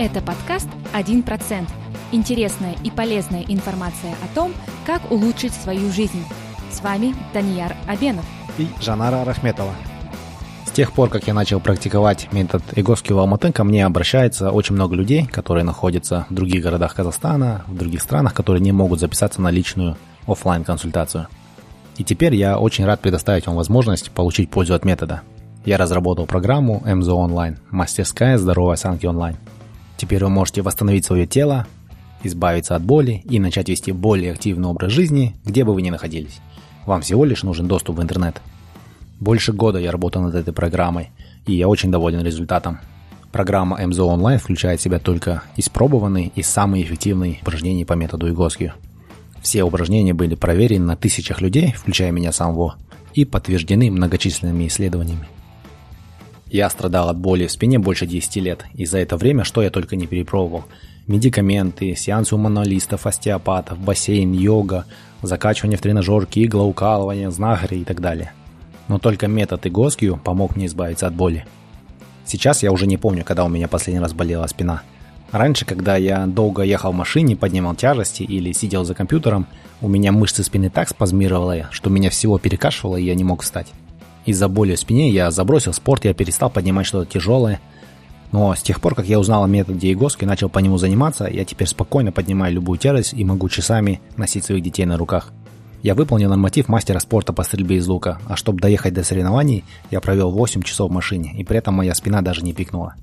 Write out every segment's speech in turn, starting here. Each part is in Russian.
Это подкаст «1%». Интересная и полезная информация о том, как улучшить свою жизнь. С вами Данияр Абенов и Жанара Рахметова. С тех пор, как я начал практиковать метод Игоски в Алматы, ко мне обращается очень много людей, которые находятся в других городах Казахстана, в других странах, которые не могут записаться на личную офлайн консультацию И теперь я очень рад предоставить вам возможность получить пользу от метода. Я разработал программу МЗО онлайн, мастерская здоровой осанки онлайн. Теперь вы можете восстановить свое тело, избавиться от боли и начать вести более активный образ жизни, где бы вы ни находились. Вам всего лишь нужен доступ в интернет. Больше года я работал над этой программой, и я очень доволен результатом. Программа МЗО онлайн включает в себя только испробованные и самые эффективные упражнения по методу Игоскию. Все упражнения были проверены на тысячах людей, включая меня самого, и подтверждены многочисленными исследованиями. Я страдал от боли в спине больше 10 лет, и за это время что я только не перепробовал. Медикаменты, сеансы у мануалистов, остеопатов, бассейн, йога, закачивание в тренажерки, иглоукалывание, знахари и так далее. Но только метод Игоскью помог мне избавиться от боли. Сейчас я уже не помню, когда у меня последний раз болела спина. Раньше, когда я долго ехал в машине, поднимал тяжести или сидел за компьютером, у меня мышцы спины так спазмировали, что меня всего перекашивало и я не мог встать. Из-за боли в спине я забросил спорт, я перестал поднимать что-то тяжелое. Но с тех пор, как я узнал о методе Игоски и начал по нему заниматься, я теперь спокойно поднимаю любую тяжесть и могу часами носить своих детей на руках. Я выполнил норматив мастера спорта по стрельбе из лука, а чтобы доехать до соревнований, я провел 8 часов в машине, и при этом моя спина даже не пикнула.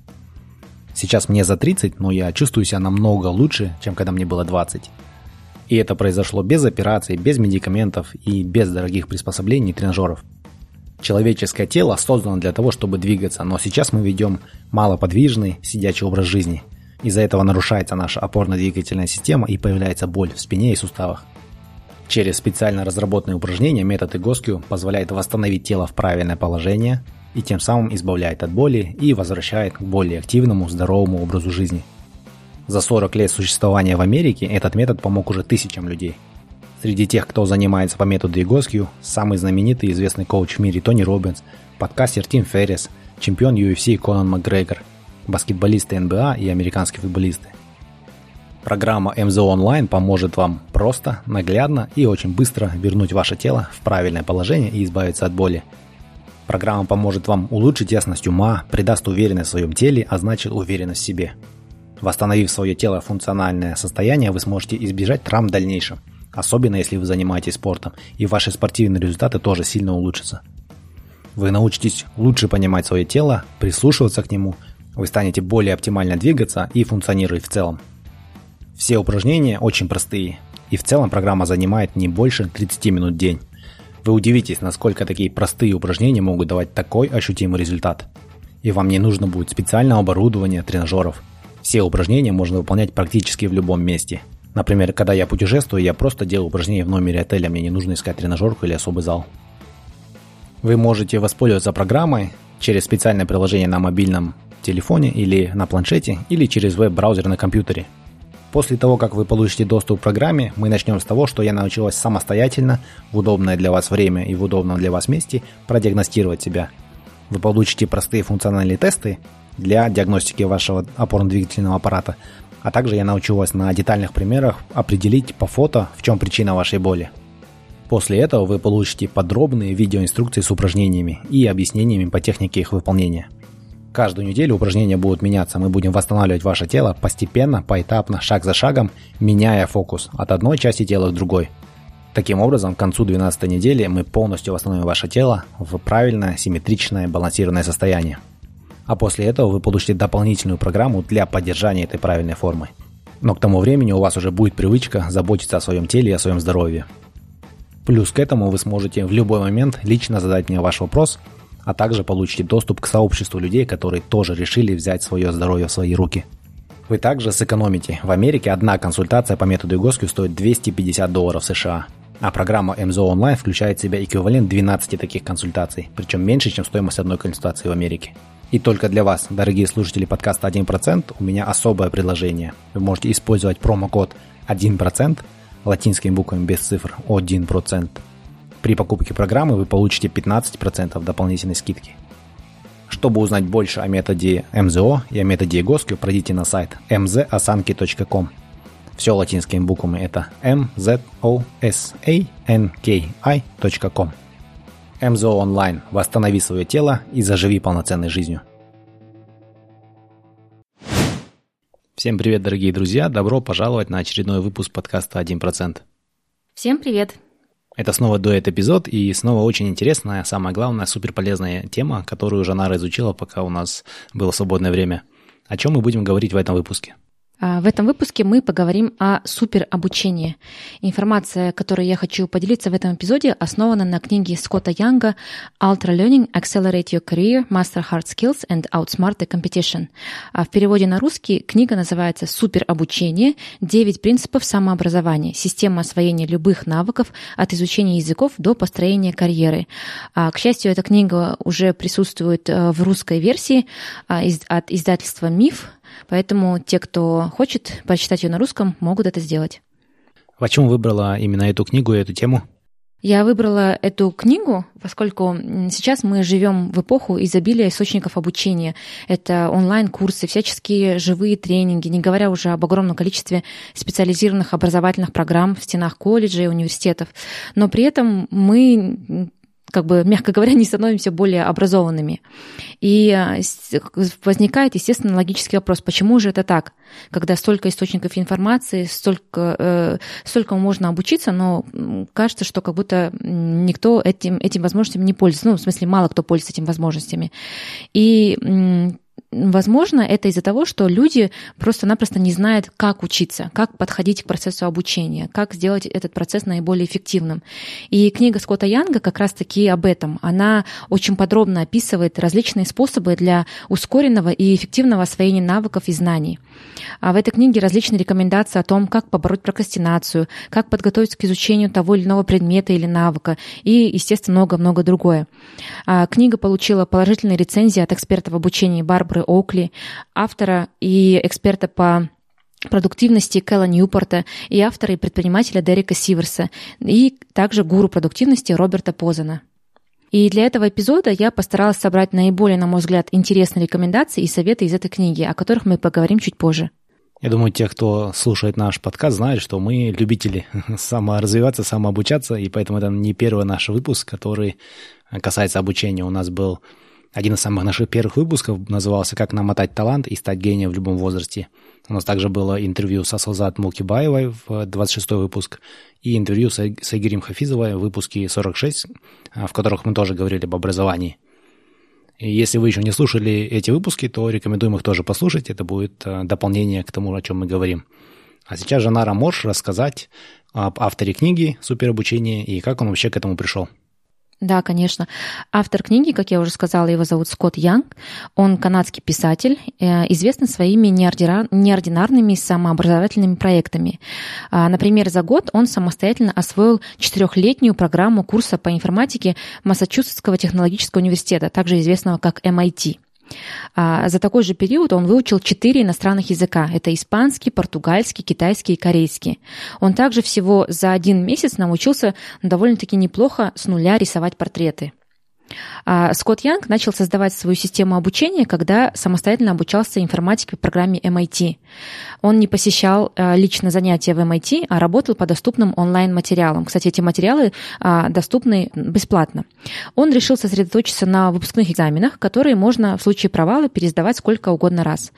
Сейчас мне за 30, но я чувствую себя намного лучше, чем когда мне было 20. И это произошло без операций, без медикаментов и без дорогих приспособлений и тренажеров. Человеческое тело создано для того, чтобы двигаться, но сейчас мы ведем малоподвижный, сидячий образ жизни. Из-за этого нарушается наша опорно-двигательная система и появляется боль в спине и суставах. Через специально разработанные упражнения метод Игоскю позволяет восстановить тело в правильное положение и тем самым избавляет от боли и возвращает к более активному, здоровому образу жизни. За 40 лет существования в Америке этот метод помог уже тысячам людей – Среди тех, кто занимается по методу Егоскью, самый знаменитый и известный коуч в мире Тони Робинс, подкастер Тим Феррис, чемпион UFC Конан Макгрегор, баскетболисты НБА и американские футболисты. Программа МЗО Онлайн поможет вам просто, наглядно и очень быстро вернуть ваше тело в правильное положение и избавиться от боли. Программа поможет вам улучшить ясность ума, придаст уверенность в своем теле, а значит уверенность в себе. Восстановив свое тело функциональное состояние, вы сможете избежать травм в дальнейшем – особенно если вы занимаетесь спортом, и ваши спортивные результаты тоже сильно улучшатся. Вы научитесь лучше понимать свое тело, прислушиваться к нему, вы станете более оптимально двигаться и функционировать в целом. Все упражнения очень простые, и в целом программа занимает не больше 30 минут в день. Вы удивитесь, насколько такие простые упражнения могут давать такой ощутимый результат. И вам не нужно будет специального оборудования, тренажеров. Все упражнения можно выполнять практически в любом месте – Например, когда я путешествую, я просто делаю упражнения в номере отеля, мне не нужно искать тренажерку или особый зал. Вы можете воспользоваться программой через специальное приложение на мобильном телефоне или на планшете, или через веб-браузер на компьютере. После того, как вы получите доступ к программе, мы начнем с того, что я научилась самостоятельно, в удобное для вас время и в удобном для вас месте продиагностировать себя. Вы получите простые функциональные тесты для диагностики вашего опорно-двигательного аппарата, а также я научу вас на детальных примерах определить по фото, в чем причина вашей боли. После этого вы получите подробные видеоинструкции с упражнениями и объяснениями по технике их выполнения. Каждую неделю упражнения будут меняться, мы будем восстанавливать ваше тело постепенно, поэтапно, шаг за шагом, меняя фокус от одной части тела к другой. Таким образом, к концу 12 недели мы полностью восстановим ваше тело в правильное, симметричное, балансированное состояние а после этого вы получите дополнительную программу для поддержания этой правильной формы. Но к тому времени у вас уже будет привычка заботиться о своем теле и о своем здоровье. Плюс к этому вы сможете в любой момент лично задать мне ваш вопрос, а также получите доступ к сообществу людей, которые тоже решили взять свое здоровье в свои руки. Вы также сэкономите. В Америке одна консультация по методу Игоски стоит 250 долларов США, а программа МЗО онлайн включает в себя эквивалент 12 таких консультаций, причем меньше, чем стоимость одной консультации в Америке. И только для вас, дорогие слушатели подкаста 1%, у меня особое предложение. Вы можете использовать промокод 1% латинскими буквами без цифр 1%. При покупке программы вы получите 15% дополнительной скидки. Чтобы узнать больше о методе МЗО и о методе ЕГОСКИ, пройдите на сайт mzasanki.com. Все латинскими буквами это mzosanki.com. МЗО онлайн. Восстанови свое тело и заживи полноценной жизнью. Всем привет, дорогие друзья! Добро пожаловать на очередной выпуск подкаста «1%». Всем привет! Это снова дуэт-эпизод и снова очень интересная, самое главное, суперполезная тема, которую Жанара изучила, пока у нас было свободное время. О чем мы будем говорить в этом выпуске? А, в этом выпуске мы поговорим о суперобучении. Информация, которой я хочу поделиться в этом эпизоде, основана на книге Скотта Янга «Ultra Learning – Accelerate Your Career, Master Hard Skills and Outsmart the Competition». А в переводе на русский книга называется «Суперобучение. Девять принципов самообразования. Система освоения любых навыков от изучения языков до построения карьеры». А, к счастью, эта книга уже присутствует э, в русской версии от издательства «Миф», Поэтому те, кто хочет прочитать ее на русском, могут это сделать. Почему выбрала именно эту книгу и эту тему? Я выбрала эту книгу, поскольку сейчас мы живем в эпоху изобилия источников обучения. Это онлайн-курсы, всяческие живые тренинги, не говоря уже об огромном количестве специализированных образовательных программ в стенах колледжей и университетов. Но при этом мы как бы, мягко говоря, не становимся более образованными. И э, возникает, естественно, логический вопрос, почему же это так? Когда столько источников информации, столько, э, столько можно обучиться, но кажется, что как будто никто этим, этим возможностями не пользуется. Ну, в смысле, мало кто пользуется этими возможностями. И Возможно, это из-за того, что люди просто-напросто не знают, как учиться, как подходить к процессу обучения, как сделать этот процесс наиболее эффективным. И книга Скотта Янга как раз-таки об этом. Она очень подробно описывает различные способы для ускоренного и эффективного освоения навыков и знаний. А в этой книге различные рекомендации о том, как побороть прокрастинацию, как подготовиться к изучению того или иного предмета или навыка и, естественно, много-много другое. А книга получила положительные рецензии от экспертов обучения Барбары Окли, автора и эксперта по продуктивности Кэлла Ньюпорта и автора и предпринимателя Дерека Сиверса, и также гуру продуктивности Роберта Позана. И для этого эпизода я постаралась собрать наиболее, на мой взгляд, интересные рекомендации и советы из этой книги, о которых мы поговорим чуть позже. Я думаю, те, кто слушает наш подкаст, знают, что мы любители саморазвиваться, самообучаться, и поэтому это не первый наш выпуск, который касается обучения. У нас был один из самых наших первых выпусков, назывался «Как намотать талант и стать гением в любом возрасте». У нас также было интервью с Асалзат Мулкибаевой в 26 выпуск и интервью с Айгерим Хафизовой в выпуске 46, в которых мы тоже говорили об образовании. И если вы еще не слушали эти выпуски, то рекомендуем их тоже послушать. Это будет э, дополнение к тому, о чем мы говорим. А сейчас, Жанара, можешь рассказать об авторе книги «Суперобучение» и как он вообще к этому пришел? Да, конечно. Автор книги, как я уже сказала, его зовут Скотт Янг. Он канадский писатель, э, известный своими неординарными самообразовательными проектами. А, например, за год он самостоятельно освоил четырехлетнюю программу курса по информатике Массачусетского технологического университета, также известного как MIT. А за такой же период он выучил четыре иностранных языка. Это испанский, португальский, китайский и корейский. Он также всего за один месяц научился довольно-таки неплохо с нуля рисовать портреты. А Скотт Янг начал создавать свою систему обучения, когда самостоятельно обучался информатике в программе MIT. Он не посещал а, лично занятия в MIT, а работал по доступным онлайн-материалам. Кстати, эти материалы а, доступны бесплатно. Он решил сосредоточиться на выпускных экзаменах, которые можно в случае провала пересдавать сколько угодно раз.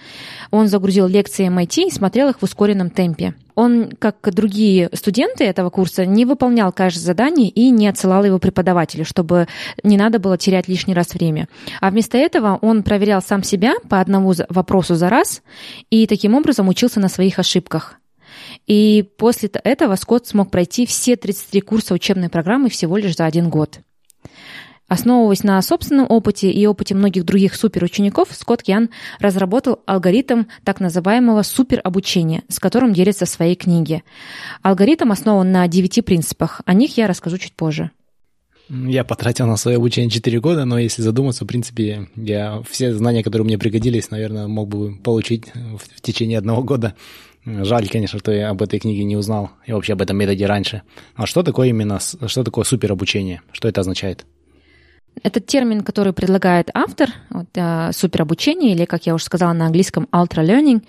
Он загрузил лекции MIT и смотрел их в ускоренном темпе он, как другие студенты этого курса, не выполнял каждое задание и не отсылал его преподавателю, чтобы не надо было терять лишний раз время. А вместо этого он проверял сам себя по одному вопросу за раз и таким образом учился на своих ошибках. И после этого Скотт смог пройти все 33 курса учебной программы всего лишь за один год. Основываясь на собственном опыте и опыте многих других суперучеников, Скотт Ян разработал алгоритм так называемого суперобучения, с которым делится в своей книге. Алгоритм основан на девяти принципах. О них я расскажу чуть позже. Я потратил на свое обучение 4 года, но если задуматься, в принципе, я все знания, которые мне пригодились, наверное, мог бы получить в течение одного года. Жаль, конечно, что я об этой книге не узнал и вообще об этом методе раньше. А что такое именно, что такое суперобучение? Что это означает? Этот термин, который предлагает автор, вот, э, суперобучение, или, как я уже сказала на английском, ultra learning,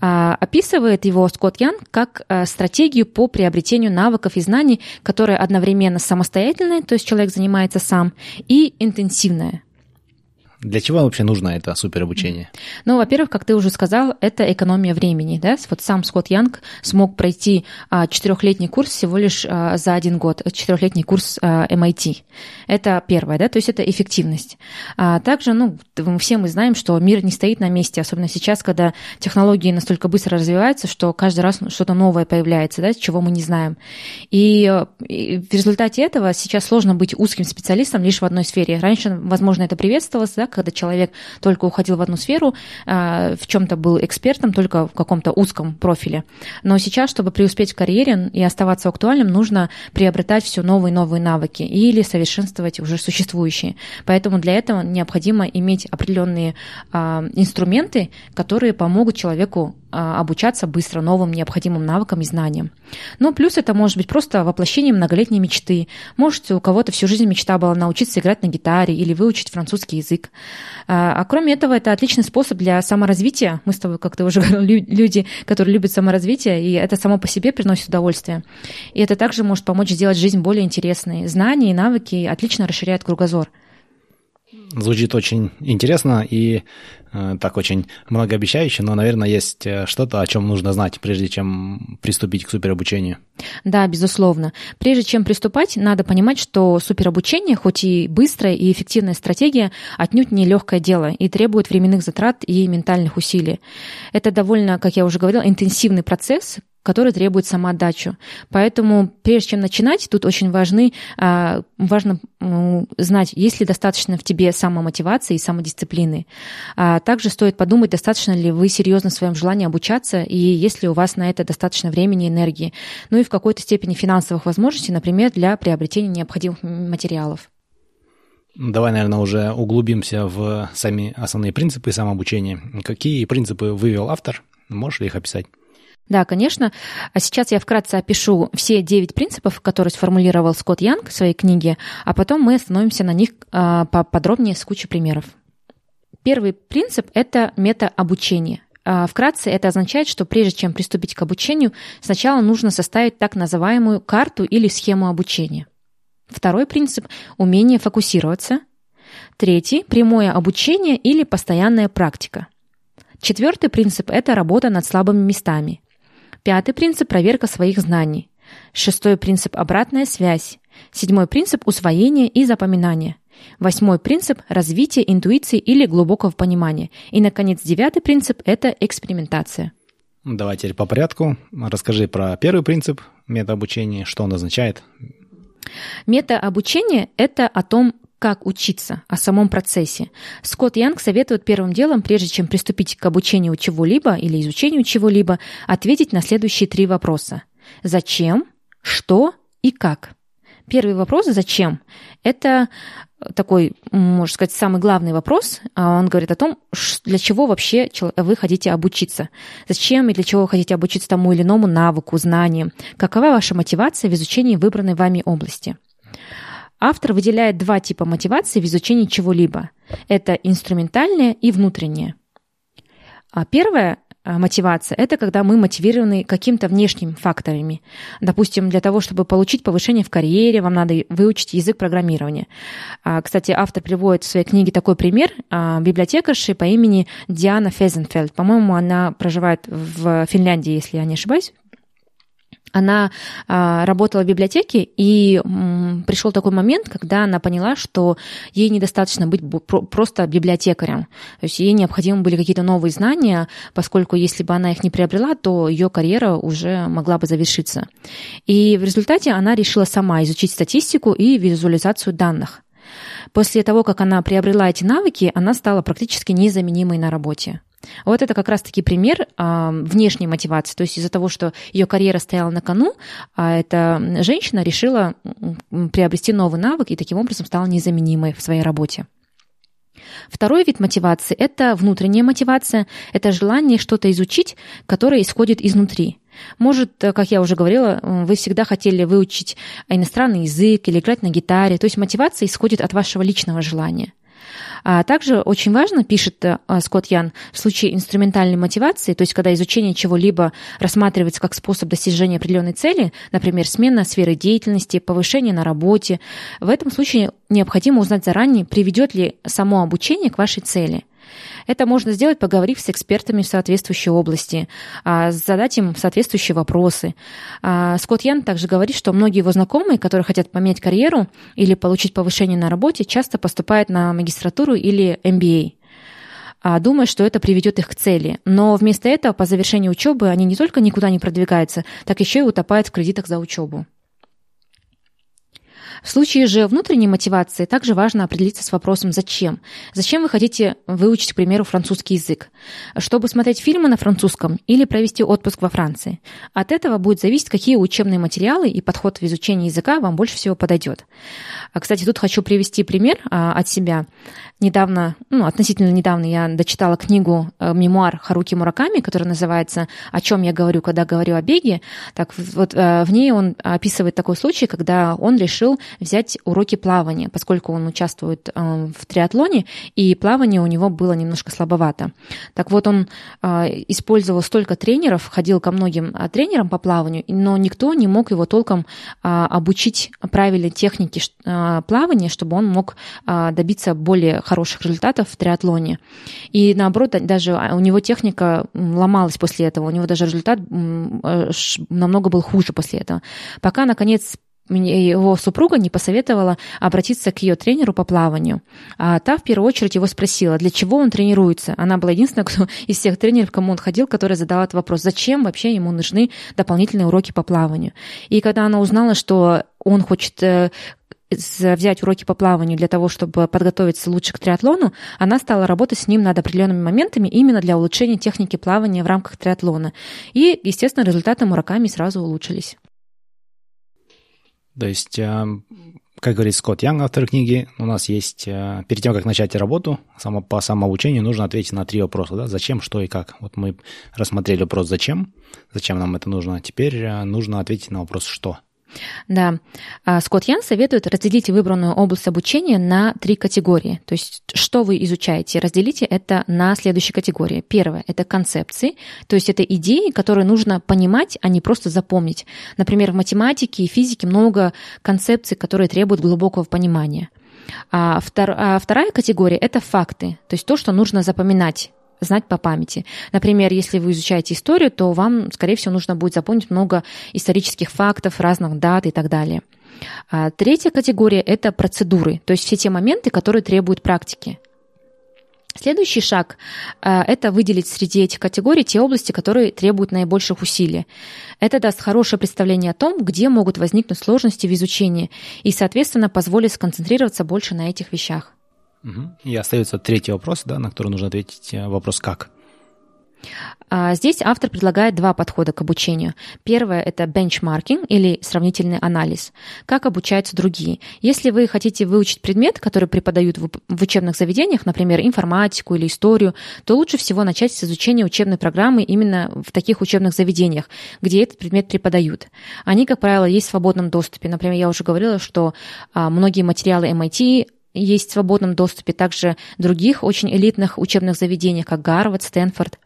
э, описывает его Скотт Ян как э, стратегию по приобретению навыков и знаний, которые одновременно самостоятельные, то есть человек занимается сам, и интенсивная. Для чего вообще нужно это суперобучение? Ну, во-первых, как ты уже сказал, это экономия времени. Да? Вот сам Скотт Янг смог пройти а, четырехлетний курс всего лишь а, за один год, четырехлетний курс а, MIT. Это первое, да, то есть это эффективность. А также, ну, все мы знаем, что мир не стоит на месте, особенно сейчас, когда технологии настолько быстро развиваются, что каждый раз что-то новое появляется, да, чего мы не знаем. И, и в результате этого сейчас сложно быть узким специалистом лишь в одной сфере. Раньше, возможно, это приветствовалось, да, когда человек только уходил в одну сферу, а, в чем-то был экспертом, только в каком-то узком профиле. Но сейчас, чтобы преуспеть в карьере и оставаться актуальным, нужно приобретать все новые и новые навыки или совершенствовать уже существующие. Поэтому для этого необходимо иметь определенные а, инструменты, которые помогут человеку обучаться быстро новым необходимым навыкам и знаниям. Ну, плюс это может быть просто воплощение многолетней мечты. Может, у кого-то всю жизнь мечта была научиться играть на гитаре или выучить французский язык. А, а кроме этого, это отличный способ для саморазвития. Мы с тобой, как ты уже говорил, люди, которые любят саморазвитие, и это само по себе приносит удовольствие. И это также может помочь сделать жизнь более интересной. Знания и навыки отлично расширяют кругозор. Звучит очень интересно и э, так очень многообещающе, но, наверное, есть э, что-то, о чем нужно знать, прежде чем приступить к суперобучению. Да, безусловно. Прежде чем приступать, надо понимать, что суперобучение, хоть и быстрая и эффективная стратегия, отнюдь не легкое дело и требует временных затрат и ментальных усилий. Это довольно, как я уже говорила, интенсивный процесс, который требует самоотдачу. Поэтому прежде чем начинать, тут очень важны, а, важно знать, есть ли достаточно в тебе самомотивации и самодисциплины. А также стоит подумать, достаточно ли вы серьезно в своем желании обучаться и есть ли у вас на это достаточно времени и энергии. Ну и в какой-то степени финансовых возможностей, например, для приобретения необходимых материалов. Давай, наверное, уже углубимся в сами основные принципы самообучения. Какие принципы вывел автор? Можешь ли их описать? Да, конечно. А сейчас я вкратце опишу все девять принципов, которые сформулировал Скотт Янг в своей книге, а потом мы остановимся на них а, поподробнее с кучей примеров. Первый принцип – это метаобучение. А, вкратце это означает, что прежде чем приступить к обучению, сначала нужно составить так называемую карту или схему обучения. Второй принцип – умение фокусироваться. Третий – прямое обучение или постоянная практика. Четвертый принцип – это работа над слабыми местами. Пятый принцип – проверка своих знаний. Шестой принцип – обратная связь. Седьмой принцип – усвоение и запоминание. Восьмой принцип – развитие интуиции или глубокого понимания. И, наконец, девятый принцип – это экспериментация. Давай теперь по порядку. Расскажи про первый принцип метаобучения, что он означает. Метаобучение – это о том, как учиться, о самом процессе. Скотт Янг советует первым делом, прежде чем приступить к обучению чего-либо или изучению чего-либо, ответить на следующие три вопроса. Зачем, что и как. Первый вопрос «Зачем?» – это такой, можно сказать, самый главный вопрос. А он говорит о том, для чего вообще вы хотите обучиться. Зачем и для чего вы хотите обучиться тому или иному навыку, знанию. Какова ваша мотивация в изучении выбранной вами области. Автор выделяет два типа мотивации в изучении чего-либо. Это инструментальная и внутренняя. А первая а, мотивация – это когда мы мотивированы каким-то внешним факторами. Допустим, для того, чтобы получить повышение в карьере, вам надо выучить язык программирования. А, кстати, автор приводит в своей книге такой пример библиотекарши по имени Диана Фезенфельд. По-моему, она проживает в Финляндии, если я не ошибаюсь, она а, работала в библиотеке, и пришел такой момент, когда она поняла, что ей недостаточно быть про- просто библиотекарем. То есть ей необходимы были какие-то новые знания, поскольку если бы она их не приобрела, то ее карьера уже могла бы завершиться. И в результате она решила сама изучить статистику и визуализацию данных. После того, как она приобрела эти навыки, она стала практически незаменимой на работе. Вот это как раз-таки пример а, внешней мотивации. То есть из-за того, что ее карьера стояла на кону, а эта женщина решила приобрести новый навык и таким образом стала незаменимой в своей работе. Второй вид мотивации – это внутренняя мотивация, это желание что-то изучить, которое исходит изнутри. Может, как я уже говорила, вы всегда хотели выучить иностранный язык или играть на гитаре. То есть мотивация исходит от вашего личного желания. А также очень важно, пишет э, Скотт Ян, в случае инструментальной мотивации, то есть когда изучение чего-либо рассматривается как способ достижения определенной цели, например, смена сферы деятельности, повышение на работе, в этом случае необходимо узнать заранее, приведет ли само обучение к вашей цели – это можно сделать, поговорив с экспертами в соответствующей области, а, задать им соответствующие вопросы. А, Скотт Ян также говорит, что многие его знакомые, которые хотят поменять карьеру или получить повышение на работе, часто поступают на магистратуру или MBA а, думая, что это приведет их к цели. Но вместо этого по завершении учебы они не только никуда не продвигаются, так еще и утопают в кредитах за учебу. В случае же внутренней мотивации также важно определиться с вопросом «зачем?». Зачем вы хотите выучить, к примеру, французский язык? Чтобы смотреть фильмы на французском или провести отпуск во Франции? От этого будет зависеть, какие учебные материалы и подход в изучении языка вам больше всего подойдет. А, кстати, тут хочу привести пример а, от себя. Недавно, ну, относительно недавно я дочитала книгу э, мемуар Харуки Мураками, которая называется «О чем я говорю, когда говорю о беге». Так вот, э, в ней он описывает такой случай, когда он решил взять уроки плавания, поскольку он участвует э, в триатлоне, и плавание у него было немножко слабовато. Так вот, он э, использовал столько тренеров, ходил ко многим э, тренерам по плаванию, но никто не мог его толком обучить правильной технике плавания, чтобы он мог добиться более хороших результатов в триатлоне. И наоборот, даже у него техника ломалась после этого, у него даже результат намного был хуже после этого. Пока, наконец, его супруга не посоветовала обратиться к ее тренеру по плаванию. А та в первую очередь его спросила, для чего он тренируется. Она была единственная, кто из всех тренеров, кому он ходил, который задал этот вопрос, зачем вообще ему нужны дополнительные уроки по плаванию. И когда она узнала, что он хочет э, взять уроки по плаванию для того, чтобы подготовиться лучше к триатлону, она стала работать с ним над определенными моментами именно для улучшения техники плавания в рамках триатлона. И, естественно, результаты Мураками сразу улучшились. То есть, э, как говорит Скотт Янг, автор книги, у нас есть, э, перед тем, как начать работу по самообучению, нужно ответить на три вопроса. Да? Зачем, что и как. Вот мы рассмотрели вопрос «зачем?», зачем нам это нужно. Теперь э, нужно ответить на вопрос «что?». Да. А, Скотт Ян советует разделить выбранную область обучения на три категории. То есть, что вы изучаете, разделите это на следующие категории. Первое – это концепции, то есть это идеи, которые нужно понимать, а не просто запомнить. Например, в математике и физике много концепций, которые требуют глубокого понимания. А, а вторая категория – это факты, то есть то, что нужно запоминать знать по памяти. Например, если вы изучаете историю, то вам, скорее всего, нужно будет запомнить много исторических фактов, разных дат и так далее. А третья категория – это процедуры, то есть все те моменты, которые требуют практики. Следующий шаг а, – это выделить среди этих категорий те области, которые требуют наибольших усилий. Это даст хорошее представление о том, где могут возникнуть сложности в изучении и, соответственно, позволит сконцентрироваться больше на этих вещах. И остается третий вопрос, да, на который нужно ответить. Э, вопрос «как?». А, здесь автор предлагает два подхода к обучению. Первое – это бенчмаркинг или сравнительный анализ. Как обучаются другие? Если вы хотите выучить предмет, который преподают в учебных заведениях, например, информатику или историю, то лучше всего начать с изучения учебной программы именно в таких учебных заведениях, где этот предмет преподают. Они, как правило, есть в свободном доступе. Например, я уже говорила, что а, многие материалы MIT есть в свободном доступе также других очень элитных учебных заведениях, как Гарвард, Стэнфорд.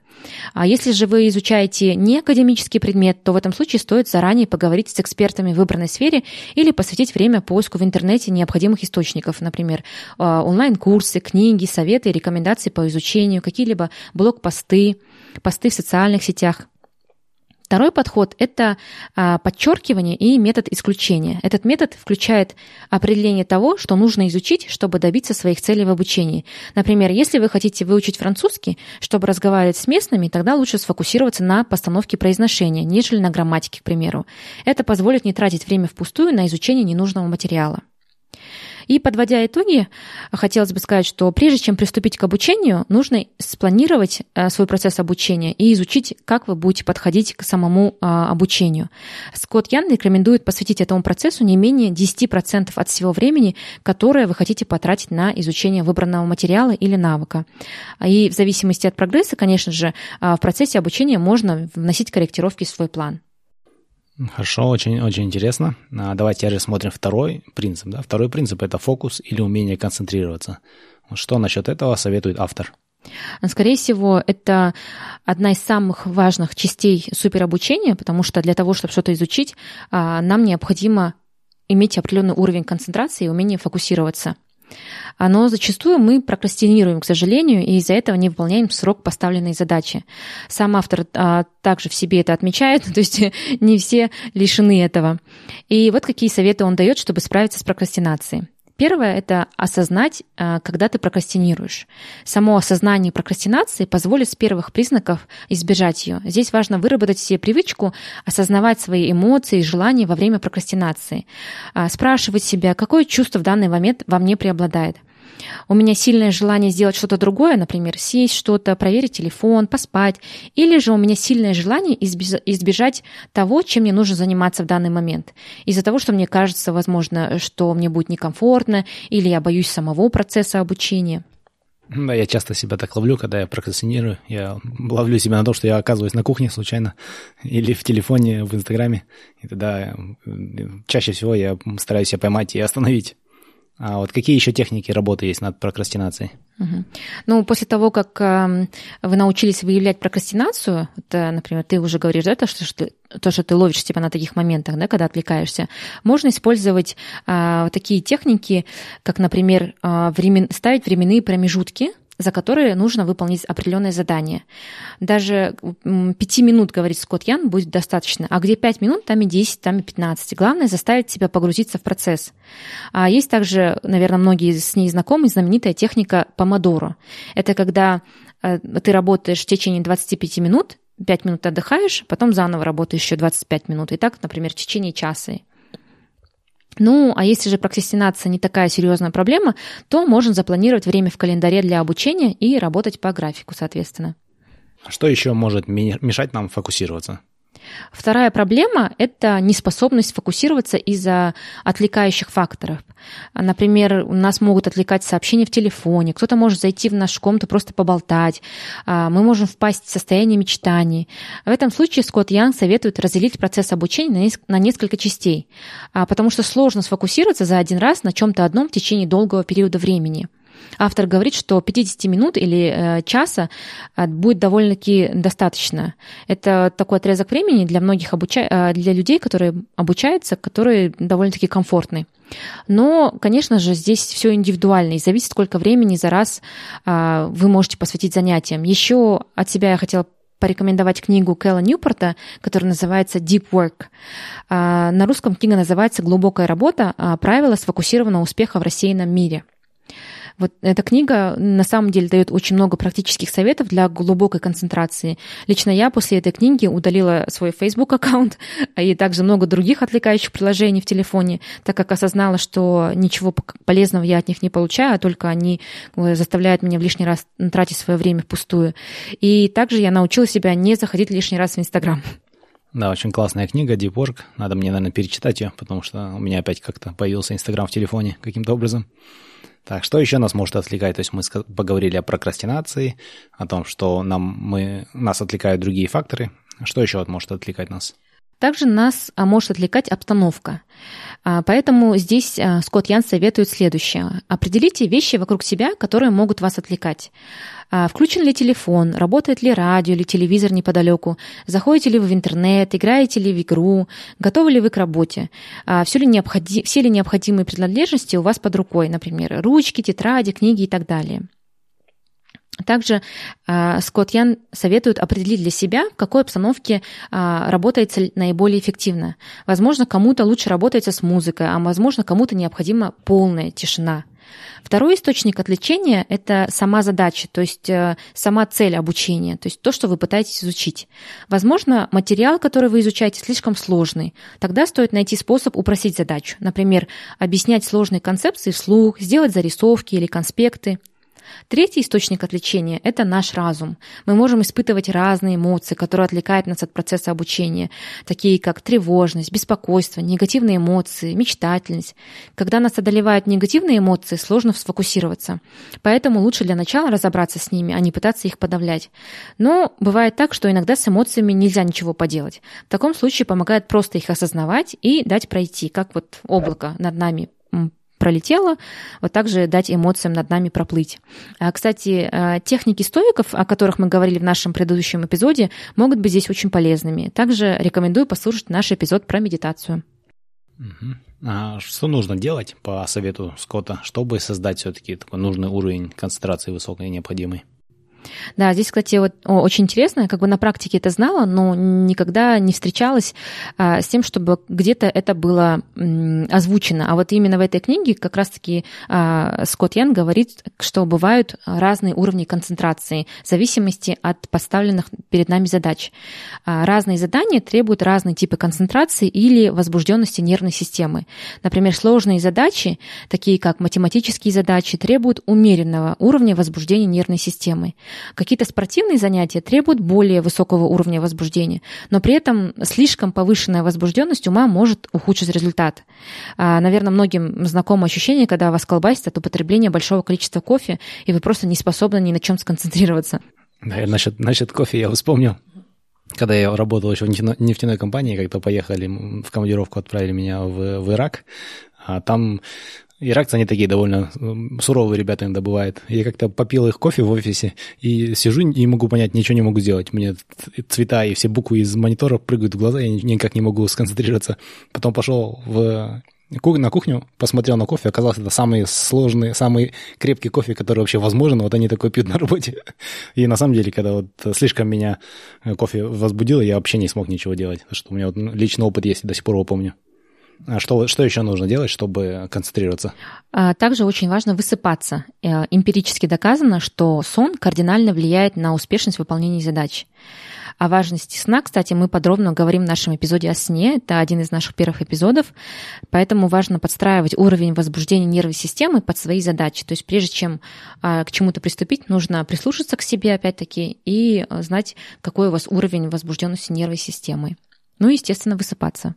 А если же вы изучаете не академический предмет, то в этом случае стоит заранее поговорить с экспертами в выбранной сфере или посвятить время поиску в интернете необходимых источников, например, а, онлайн-курсы, книги, советы, рекомендации по изучению, какие-либо блог-посты, посты в социальных сетях. Второй подход – это а, подчеркивание и метод исключения. Этот метод включает определение того, что нужно изучить, чтобы добиться своих целей в обучении. Например, если вы хотите выучить французский, чтобы разговаривать с местными, тогда лучше сфокусироваться на постановке произношения, нежели на грамматике, к примеру. Это позволит не тратить время впустую на изучение ненужного материала. И подводя итоги, хотелось бы сказать, что прежде чем приступить к обучению, нужно спланировать э, свой процесс обучения и изучить, как вы будете подходить к самому а, обучению. Скотт Ян рекомендует посвятить этому процессу не менее 10% от всего времени, которое вы хотите потратить на изучение выбранного материала или навыка. И в зависимости от прогресса, конечно же, а, в процессе обучения можно вносить корректировки в свой план. Хорошо, очень, очень интересно. А, давайте рассмотрим второй принцип. Да? Второй принцип – это фокус или умение концентрироваться. Что насчет этого советует автор? Скорее всего, это одна из самых важных частей суперобучения, потому что для того, чтобы что-то изучить, а, нам необходимо иметь определенный уровень концентрации и умение фокусироваться – но зачастую мы прокрастинируем, к сожалению, и из-за этого не выполняем срок поставленной задачи. Сам автор а, также в себе это отмечает, то есть не все лишены этого. И вот какие советы он дает, чтобы справиться с прокрастинацией. Первое – это осознать, а, когда ты прокрастинируешь. Само осознание прокрастинации позволит с первых признаков избежать ее. Здесь важно выработать себе привычку осознавать свои эмоции и желания во время прокрастинации. А, спрашивать себя, какое чувство в данный момент во мне преобладает – у меня сильное желание сделать что-то другое, например, сесть что-то, проверить телефон, поспать, или же у меня сильное желание избежать того, чем мне нужно заниматься в данный момент. Из-за того, что мне кажется, возможно, что мне будет некомфортно, или я боюсь самого процесса обучения. Да, я часто себя так ловлю, когда я прокрастинирую. Я ловлю себя на том, что я оказываюсь на кухне случайно или в телефоне, в Инстаграме. И тогда чаще всего я стараюсь себя поймать и остановить. А вот какие еще техники работы есть над прокрастинацией? Ну, после того, как э, вы научились выявлять прокрастинацию, вот, э, например, ты уже говоришь, да, то, что, то, что ты ловишь себя на таких моментах, да, когда отвлекаешься, можно использовать э, такие техники, как, например, э, времен, ставить временные промежутки, за которые нужно выполнить определенное задание. Даже пяти минут, говорит Скотт Ян, будет достаточно. А где пять минут, там и 10, там и 15. Главное заставить себя погрузиться в процесс. А есть также, наверное, многие с ней знакомы, знаменитая техника помодоро. Это когда э, ты работаешь в течение 25 минут, 5 минут отдыхаешь, потом заново работаешь еще 25 минут. И так, например, в течение часа. Ну, а если же прокрастинация не такая серьезная проблема, то можно запланировать время в календаре для обучения и работать по графику, соответственно. Что еще может мешать нам фокусироваться? Вторая проблема – это неспособность фокусироваться из-за отвлекающих факторов. Например, у нас могут отвлекать сообщения в телефоне, кто-то может зайти в нашу комнату просто поболтать, а, мы можем впасть в состояние мечтаний. В этом случае Скотт Янг советует разделить процесс обучения на несколько частей, а, потому что сложно сфокусироваться за один раз на чем-то одном в течение долгого периода времени – Автор говорит, что 50 минут или э, часа э, будет довольно-таки достаточно. Это такой отрезок времени для многих обуча... Э, для людей, которые обучаются, которые довольно-таки комфортны. Но, конечно же, здесь все индивидуально и зависит, сколько времени за раз вы можете посвятить занятиям. Еще от себя я хотела порекомендовать книгу Кэлла Ньюпорта, которая называется Deep Work. На русском книга называется «Глубокая работа. Правила сфокусированного успеха в рассеянном мире». Вот эта книга на самом деле дает очень много практических советов для глубокой концентрации. Лично я после этой книги удалила свой Facebook аккаунт и также много других отвлекающих приложений в телефоне, так как осознала, что ничего полезного я от них не получаю, а только они э, заставляют меня в лишний раз тратить свое время впустую. И также я научила себя не заходить лишний раз в Инстаграм. Да, очень классная книга Deep Work. Надо мне, наверное, перечитать ее, потому что у меня опять как-то появился Инстаграм в телефоне каким-то образом. Так, что еще нас может отвлекать? То есть мы поговорили о прокрастинации, о том, что нам, мы, нас отвлекают другие факторы. Что еще может отвлекать нас? Также нас а, может отвлекать обстановка. А, поэтому здесь а, Скотт Ян советует следующее. Определите вещи вокруг себя, которые могут вас отвлекать. Включен ли телефон, работает ли радио или телевизор неподалеку, заходите ли вы в интернет, играете ли в игру, готовы ли вы к работе, все ли, необходи... все ли необходимые принадлежности у вас под рукой, например, ручки, тетради, книги и так далее. Также э, Скотт Ян советует определить для себя, в какой обстановке э, работается наиболее эффективно. Возможно, кому-то лучше работается с музыкой, а возможно, кому-то необходима полная тишина. Второй источник отвлечения – это сама задача, то есть э, сама цель обучения, то есть то, что вы пытаетесь изучить. Возможно, материал, который вы изучаете, слишком сложный. Тогда стоит найти способ упростить задачу. Например, объяснять сложные концепции вслух, сделать зарисовки или конспекты. Третий источник отвлечения – это наш разум. Мы можем испытывать разные эмоции, которые отвлекают нас от процесса обучения, такие как тревожность, беспокойство, негативные эмоции, мечтательность. Когда нас одолевают негативные эмоции, сложно сфокусироваться. Поэтому лучше для начала разобраться с ними, а не пытаться их подавлять. Но бывает так, что иногда с эмоциями нельзя ничего поделать. В таком случае помогает просто их осознавать и дать пройти, как вот облако над нами пролетело, вот также дать эмоциям над нами проплыть. А, кстати, а, техники стоиков, о которых мы говорили в нашем предыдущем эпизоде, могут быть здесь очень полезными. Также рекомендую послушать наш эпизод про медитацию. А что нужно делать по совету Скотта, чтобы создать все-таки такой нужный уровень концентрации высокой и необходимой? Да, здесь, кстати, вот очень интересно, как бы на практике это знала, но никогда не встречалась а, с тем, чтобы где-то это было м, озвучено. А вот именно в этой книге как раз-таки а, Скотт Ян говорит, что бывают разные уровни концентрации в зависимости от поставленных перед нами задач. А, разные задания требуют разные типы концентрации или возбужденности нервной системы. Например, сложные задачи, такие как математические задачи, требуют умеренного уровня возбуждения нервной системы. Какие-то спортивные занятия требуют более высокого уровня возбуждения, но при этом слишком повышенная возбужденность ума может ухудшить результат. А, наверное, многим знакомо ощущение, когда вас колбасит от употребления большого количества кофе, и вы просто не способны ни на чем сконцентрироваться. Да, насчет, насчет кофе я вспомнил. Когда я работал еще в нефтяной, компании, когда поехали в командировку, отправили меня в, в Ирак, а там Иракцы, они такие довольно суровые ребята иногда бывают. Я как-то попил их кофе в офисе и сижу и не могу понять, ничего не могу сделать. Мне цвета и все буквы из монитора прыгают в глаза, я никак не могу сконцентрироваться. Потом пошел в на кухню, посмотрел на кофе, оказалось, это самый сложный, самый крепкий кофе, который вообще возможен, вот они такой пьют на работе. И на самом деле, когда вот слишком меня кофе возбудило, я вообще не смог ничего делать, потому что у меня вот личный опыт есть, до сих пор его помню. А что, что еще нужно делать, чтобы концентрироваться? А, также очень важно высыпаться. Э, эмпирически доказано, что сон кардинально влияет на успешность выполнения задач. О важности сна, кстати, мы подробно говорим в нашем эпизоде о сне. Это один из наших первых эпизодов. Поэтому важно подстраивать уровень возбуждения нервной системы под свои задачи. То есть прежде чем а, к чему-то приступить, нужно прислушаться к себе опять-таки и э, знать, какой у вас уровень возбужденности нервной системы. Ну и, естественно, высыпаться.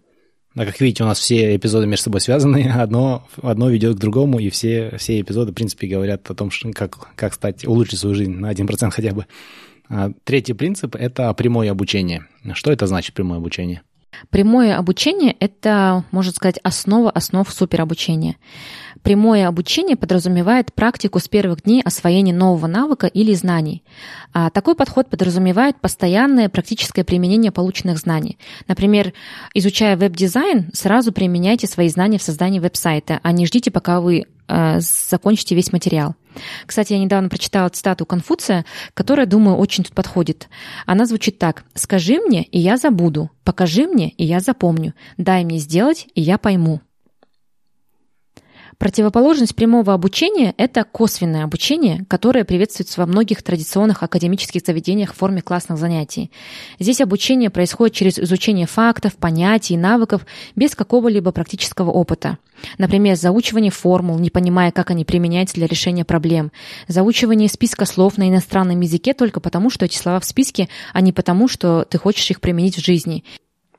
Да, как видите, у нас все эпизоды между собой связаны, одно, одно ведет к другому, и все, все эпизоды, в принципе, говорят о том, что, как, как стать, улучшить свою жизнь на 1% хотя бы. А третий принцип – это прямое обучение. Что это значит, прямое обучение? Прямое обучение – это, можно сказать, основа основ суперобучения. Прямое обучение подразумевает практику с первых дней освоения нового навыка или знаний. А такой подход подразумевает постоянное практическое применение полученных знаний. Например, изучая веб-дизайн, сразу применяйте свои знания в создании веб-сайта, а не ждите, пока вы э, закончите весь материал. Кстати, я недавно прочитала цитату Конфуция, которая, думаю, очень тут подходит. Она звучит так. «Скажи мне, и я забуду. Покажи мне, и я запомню. Дай мне сделать, и я пойму». Противоположность прямого обучения – это косвенное обучение, которое приветствуется во многих традиционных академических заведениях в форме классных занятий. Здесь обучение происходит через изучение фактов, понятий, навыков без какого-либо практического опыта. Например, заучивание формул, не понимая, как они применяются для решения проблем. Заучивание списка слов на иностранном языке только потому, что эти слова в списке, а не потому, что ты хочешь их применить в жизни.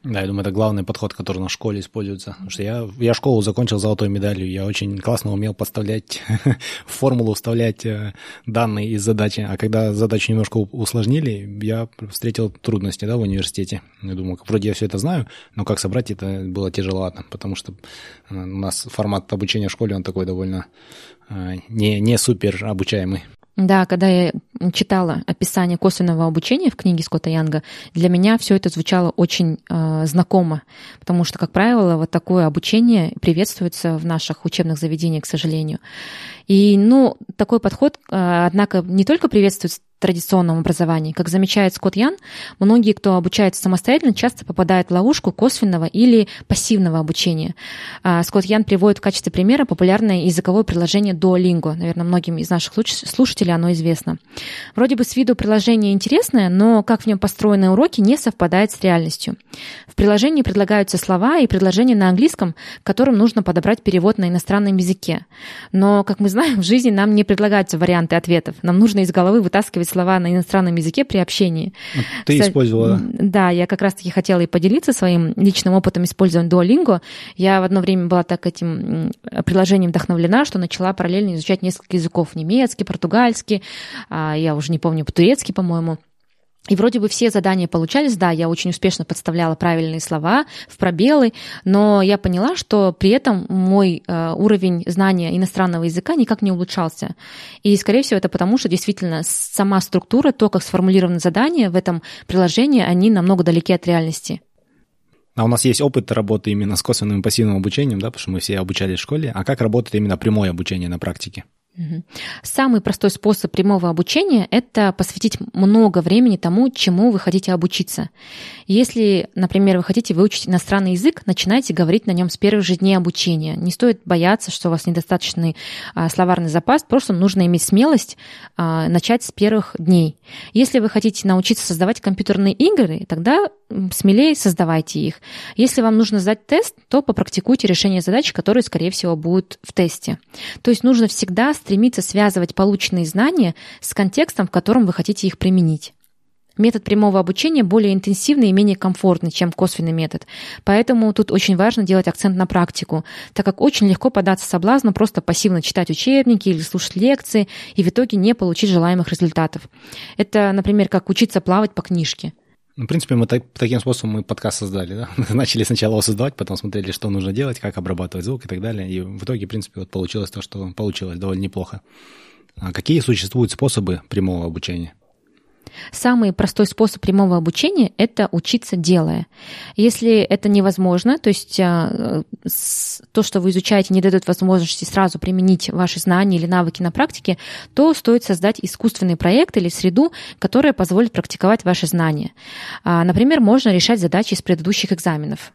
Да, я думаю, это главный подход, который на школе используется. Потому что я, я школу закончил золотой медалью, я очень классно умел подставлять формулу, вставлять э, данные из задачи. А когда задачу немножко усложнили, я встретил трудности да, в университете. Я думаю, вроде я все это знаю, но как собрать это было тяжеловато, потому что э, у нас формат обучения в школе, он такой довольно э, не, не супер обучаемый. Да, когда я читала описание косвенного обучения в книге Скотта Янга, для меня все это звучало очень э, знакомо, потому что, как правило, вот такое обучение приветствуется в наших учебных заведениях, к сожалению. И, ну, такой подход, э, однако, не только приветствуется традиционном образовании. Как замечает Скотт Ян, многие, кто обучается самостоятельно, часто попадают в ловушку косвенного или пассивного обучения. А, Скотт Ян приводит в качестве примера популярное языковое приложение Duolingo. Наверное, многим из наших слушателей оно известно. Вроде бы с виду приложение интересное, но как в нем построены уроки, не совпадает с реальностью. В приложении предлагаются слова и предложения на английском, которым нужно подобрать перевод на иностранном языке. Но, как мы знаем, в жизни нам не предлагаются варианты ответов. Нам нужно из головы вытаскивать слова на иностранном языке при общении. Ты Кстати, использовала? Да, я как раз-таки хотела и поделиться своим личным опытом использования Duolingo. Я в одно время была так этим приложением вдохновлена, что начала параллельно изучать несколько языков. Немецкий, португальский, а, я уже не помню, по-турецки, по-моему. И вроде бы все задания получались, да, я очень успешно подставляла правильные слова в пробелы, но я поняла, что при этом мой э, уровень знания иностранного языка никак не улучшался. И, скорее всего, это потому, что действительно сама структура, то, как сформулированы задания в этом приложении, они намного далеки от реальности. А у нас есть опыт работы именно с косвенным и пассивным обучением, да, потому что мы все обучались в школе. А как работает именно прямое обучение на практике? Самый простой способ прямого обучения – это посвятить много времени тому, чему вы хотите обучиться. Если, например, вы хотите выучить иностранный язык, начинайте говорить на нем с первых же дней обучения. Не стоит бояться, что у вас недостаточный а, словарный запас, просто нужно иметь смелость а, начать с первых дней. Если вы хотите научиться создавать компьютерные игры, тогда смелее создавайте их. Если вам нужно сдать тест, то попрактикуйте решение задач, которые, скорее всего, будут в тесте. То есть нужно всегда стремиться связывать полученные знания с контекстом, в котором вы хотите их применить. Метод прямого обучения более интенсивный и менее комфортный, чем косвенный метод. Поэтому тут очень важно делать акцент на практику, так как очень легко податься соблазну просто пассивно читать учебники или слушать лекции и в итоге не получить желаемых результатов. Это, например, как учиться плавать по книжке – ну, в принципе, мы так, таким способом мы подкаст создали, да? Начали сначала его создавать, потом смотрели, что нужно делать, как обрабатывать звук и так далее. И в итоге, в принципе, вот получилось то, что получилось довольно неплохо. А какие существуют способы прямого обучения? Самый простой способ прямого обучения – это учиться делая. Если это невозможно, то есть а, то, что вы изучаете, не дает возможности сразу применить ваши знания или навыки на практике, то стоит создать искусственный проект или среду, которая позволит практиковать ваши знания. А, например, можно решать задачи из предыдущих экзаменов.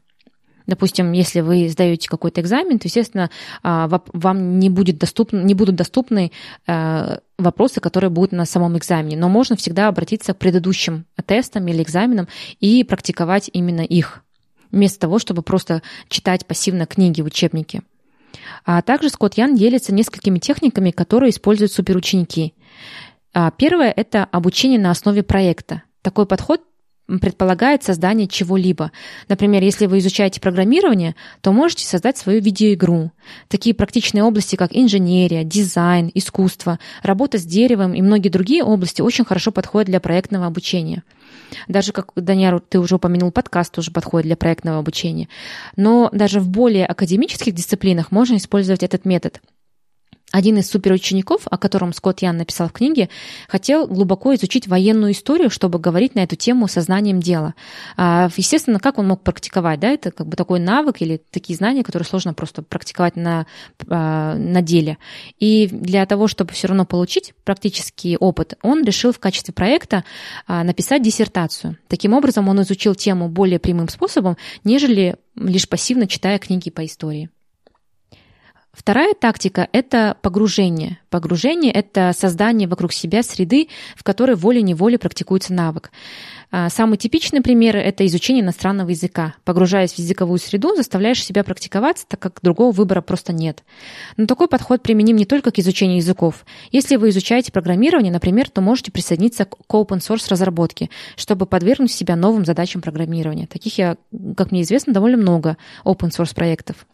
Допустим, если вы сдаете какой-то экзамен, то, естественно, а, вам не, будет доступны, не будут доступны э, вопросы, которые будут на самом экзамене. Но можно всегда обратиться к предыдущим тестам или экзаменам и практиковать именно их, вместо того, чтобы просто читать пассивно книги в учебнике. А также Скотт Ян делится несколькими техниками, которые используют суперученики. А первое – это обучение на основе проекта. Такой подход предполагает создание чего-либо. Например, если вы изучаете программирование, то можете создать свою видеоигру. Такие практичные области, как инженерия, дизайн, искусство, работа с деревом и многие другие области очень хорошо подходят для проектного обучения. Даже, как, Даниар, ты уже упомянул, подкаст тоже подходит для проектного обучения. Но даже в более академических дисциплинах можно использовать этот метод – один из суперучеников, о котором Скотт Ян написал в книге, хотел глубоко изучить военную историю, чтобы говорить на эту тему сознанием дела. А, естественно, как он мог практиковать? Да? Это как бы такой навык или такие знания, которые сложно просто практиковать на, а, на деле. И для того, чтобы все равно получить практический опыт, он решил в качестве проекта а, написать диссертацию. Таким образом, он изучил тему более прямым способом, нежели лишь пассивно читая книги по истории. Вторая тактика – это погружение. Погружение – это создание вокруг себя среды, в которой волей-неволей практикуется навык. А, самый типичный пример – это изучение иностранного языка. Погружаясь в языковую среду, заставляешь себя практиковаться, так как другого выбора просто нет. Но такой подход применим не только к изучению языков. Если вы изучаете программирование, например, то можете присоединиться к open-source разработке, чтобы подвергнуть себя новым задачам программирования. Таких, я, как мне известно, довольно много open-source проектов.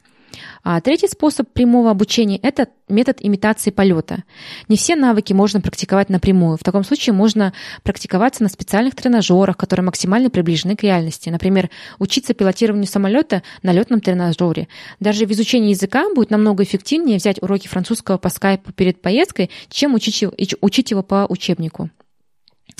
А третий способ прямого обучения – это метод имитации полета. Не все навыки можно практиковать напрямую. В таком случае можно практиковаться на специальных тренажерах, которые максимально приближены к реальности. Например, учиться пилотированию самолета на летном тренажере. Даже в изучении языка будет намного эффективнее взять уроки французского по скайпу перед поездкой, чем учить, его по учебнику.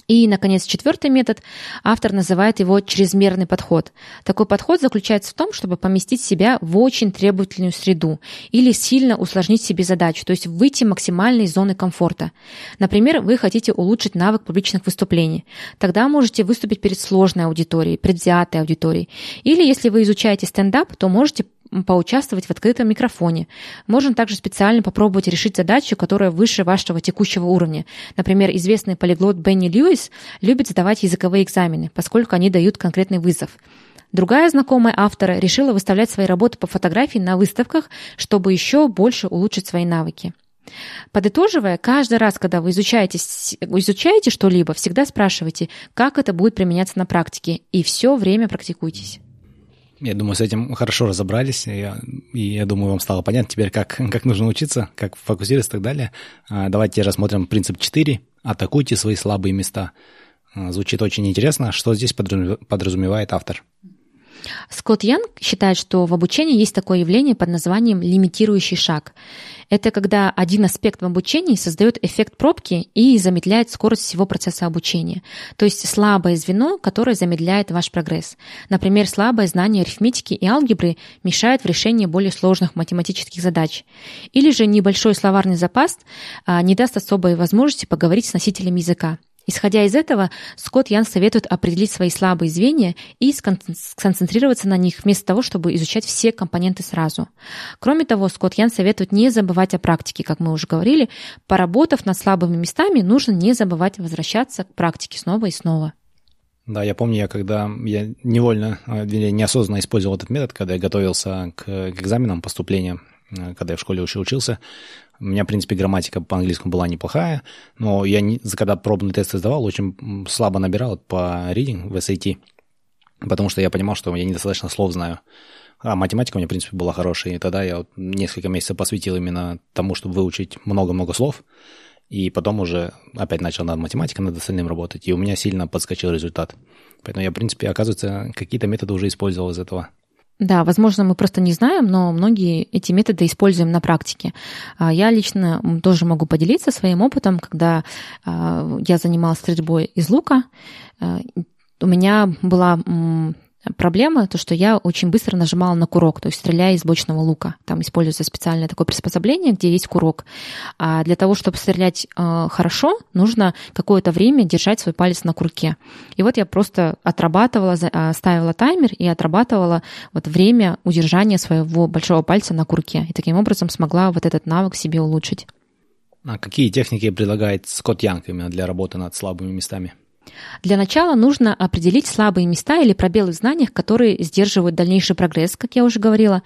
И, наконец, четвертый метод. Автор называет его чрезмерный подход. Такой подход заключается в том, чтобы поместить себя в очень требовательную среду или сильно усложнить себе задачу, то есть выйти максимально из зоны комфорта. Например, вы хотите улучшить навык публичных выступлений. Тогда можете выступить перед сложной аудиторией, предвзятой аудиторией. Или если вы изучаете стендап, то можете поучаствовать в открытом микрофоне. Можно также специально попробовать решить задачу, которая выше вашего текущего уровня. Например, известный полиглот Бенни Льюис любит задавать языковые экзамены, поскольку они дают конкретный вызов. Другая знакомая автора решила выставлять свои работы по фотографии на выставках, чтобы еще больше улучшить свои навыки. Подытоживая, каждый раз, когда вы изучаете, изучаете что-либо, всегда спрашивайте, как это будет применяться на практике, и все время практикуйтесь. Я думаю, с этим хорошо разобрались, и и я думаю, вам стало понятно теперь, как, как нужно учиться, как фокусироваться и так далее. А, давайте рассмотрим принцип 4. Атакуйте свои слабые места. А, звучит очень интересно. Что здесь подразумевает автор? Скотт Янг считает, что в обучении есть такое явление под названием лимитирующий шаг. Это когда один аспект в обучении создает эффект пробки и замедляет скорость всего процесса обучения. То есть слабое звено, которое замедляет ваш прогресс. Например, слабое знание арифметики и алгебры мешает в решении более сложных математических задач. Или же небольшой словарный запас а, не даст особой возможности поговорить с носителем языка. Исходя из этого, Скотт Ян советует определить свои слабые звенья и сконцентрироваться на них вместо того, чтобы изучать все компоненты сразу. Кроме того, Скотт Ян советует не забывать о практике, как мы уже говорили. Поработав над слабыми местами, нужно не забывать возвращаться к практике снова и снова. Да, я помню, я когда я невольно, а, неосознанно использовал этот метод, когда я готовился к, экзаменам поступления, а, когда я в школе еще учился, у меня, в принципе, грамматика по-английскому была неплохая, но я, не, когда пробный тест сдавал, очень слабо набирал по reading в SAT, потому что я понимал, что я недостаточно слов знаю. А математика у меня, в принципе, была хорошая, и тогда я вот несколько месяцев посвятил именно тому, чтобы выучить много-много слов, и потом уже опять начал над математикой, над остальным работать, и у меня сильно подскочил результат. Поэтому я, в принципе, оказывается, какие-то методы уже использовал из этого. Да, возможно, мы просто не знаем, но многие эти методы используем на практике. А, я лично тоже могу поделиться своим опытом, когда а, я занималась стрельбой из лука. А, у меня была Проблема то, что я очень быстро нажимала на курок, то есть стреляя из бочного лука. Там используется специальное такое приспособление, где есть курок. А для того, чтобы стрелять э, хорошо, нужно какое-то время держать свой палец на курке. И вот я просто отрабатывала, а, ставила таймер и отрабатывала вот время удержания своего большого пальца на курке. И таким образом смогла вот этот навык себе улучшить. А какие техники предлагает Скотт Янг именно для работы над слабыми местами? Для начала нужно определить слабые места или пробелы в знаниях, которые сдерживают дальнейший прогресс, как я уже говорила.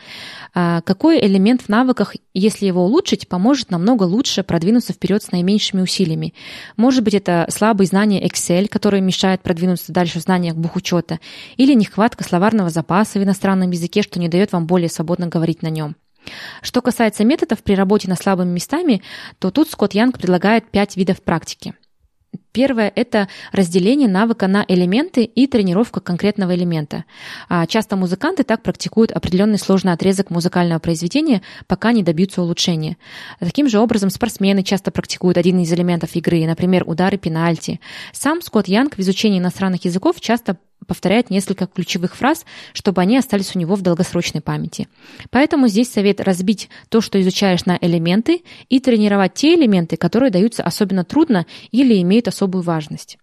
А, какой элемент в навыках, если его улучшить, поможет намного лучше продвинуться вперед с наименьшими усилиями. Может быть, это слабые знания Excel, которые мешают продвинуться дальше в знаниях бухучета, или нехватка словарного запаса в иностранном языке, что не дает вам более свободно говорить на нем. Что касается методов при работе над слабыми местами, то тут Скотт Янг предлагает пять видов практики – Первое – это разделение навыка на элементы и тренировка конкретного элемента. А часто музыканты так практикуют определенный сложный отрезок музыкального произведения, пока не добьются улучшения. Таким же образом спортсмены часто практикуют один из элементов игры, например, удары пенальти. Сам Скотт Янг в изучении иностранных языков часто повторяет несколько ключевых фраз, чтобы они остались у него в долгосрочной памяти. Поэтому здесь совет разбить то, что изучаешь на элементы, и тренировать те элементы, которые даются особенно трудно или имеют особую важность.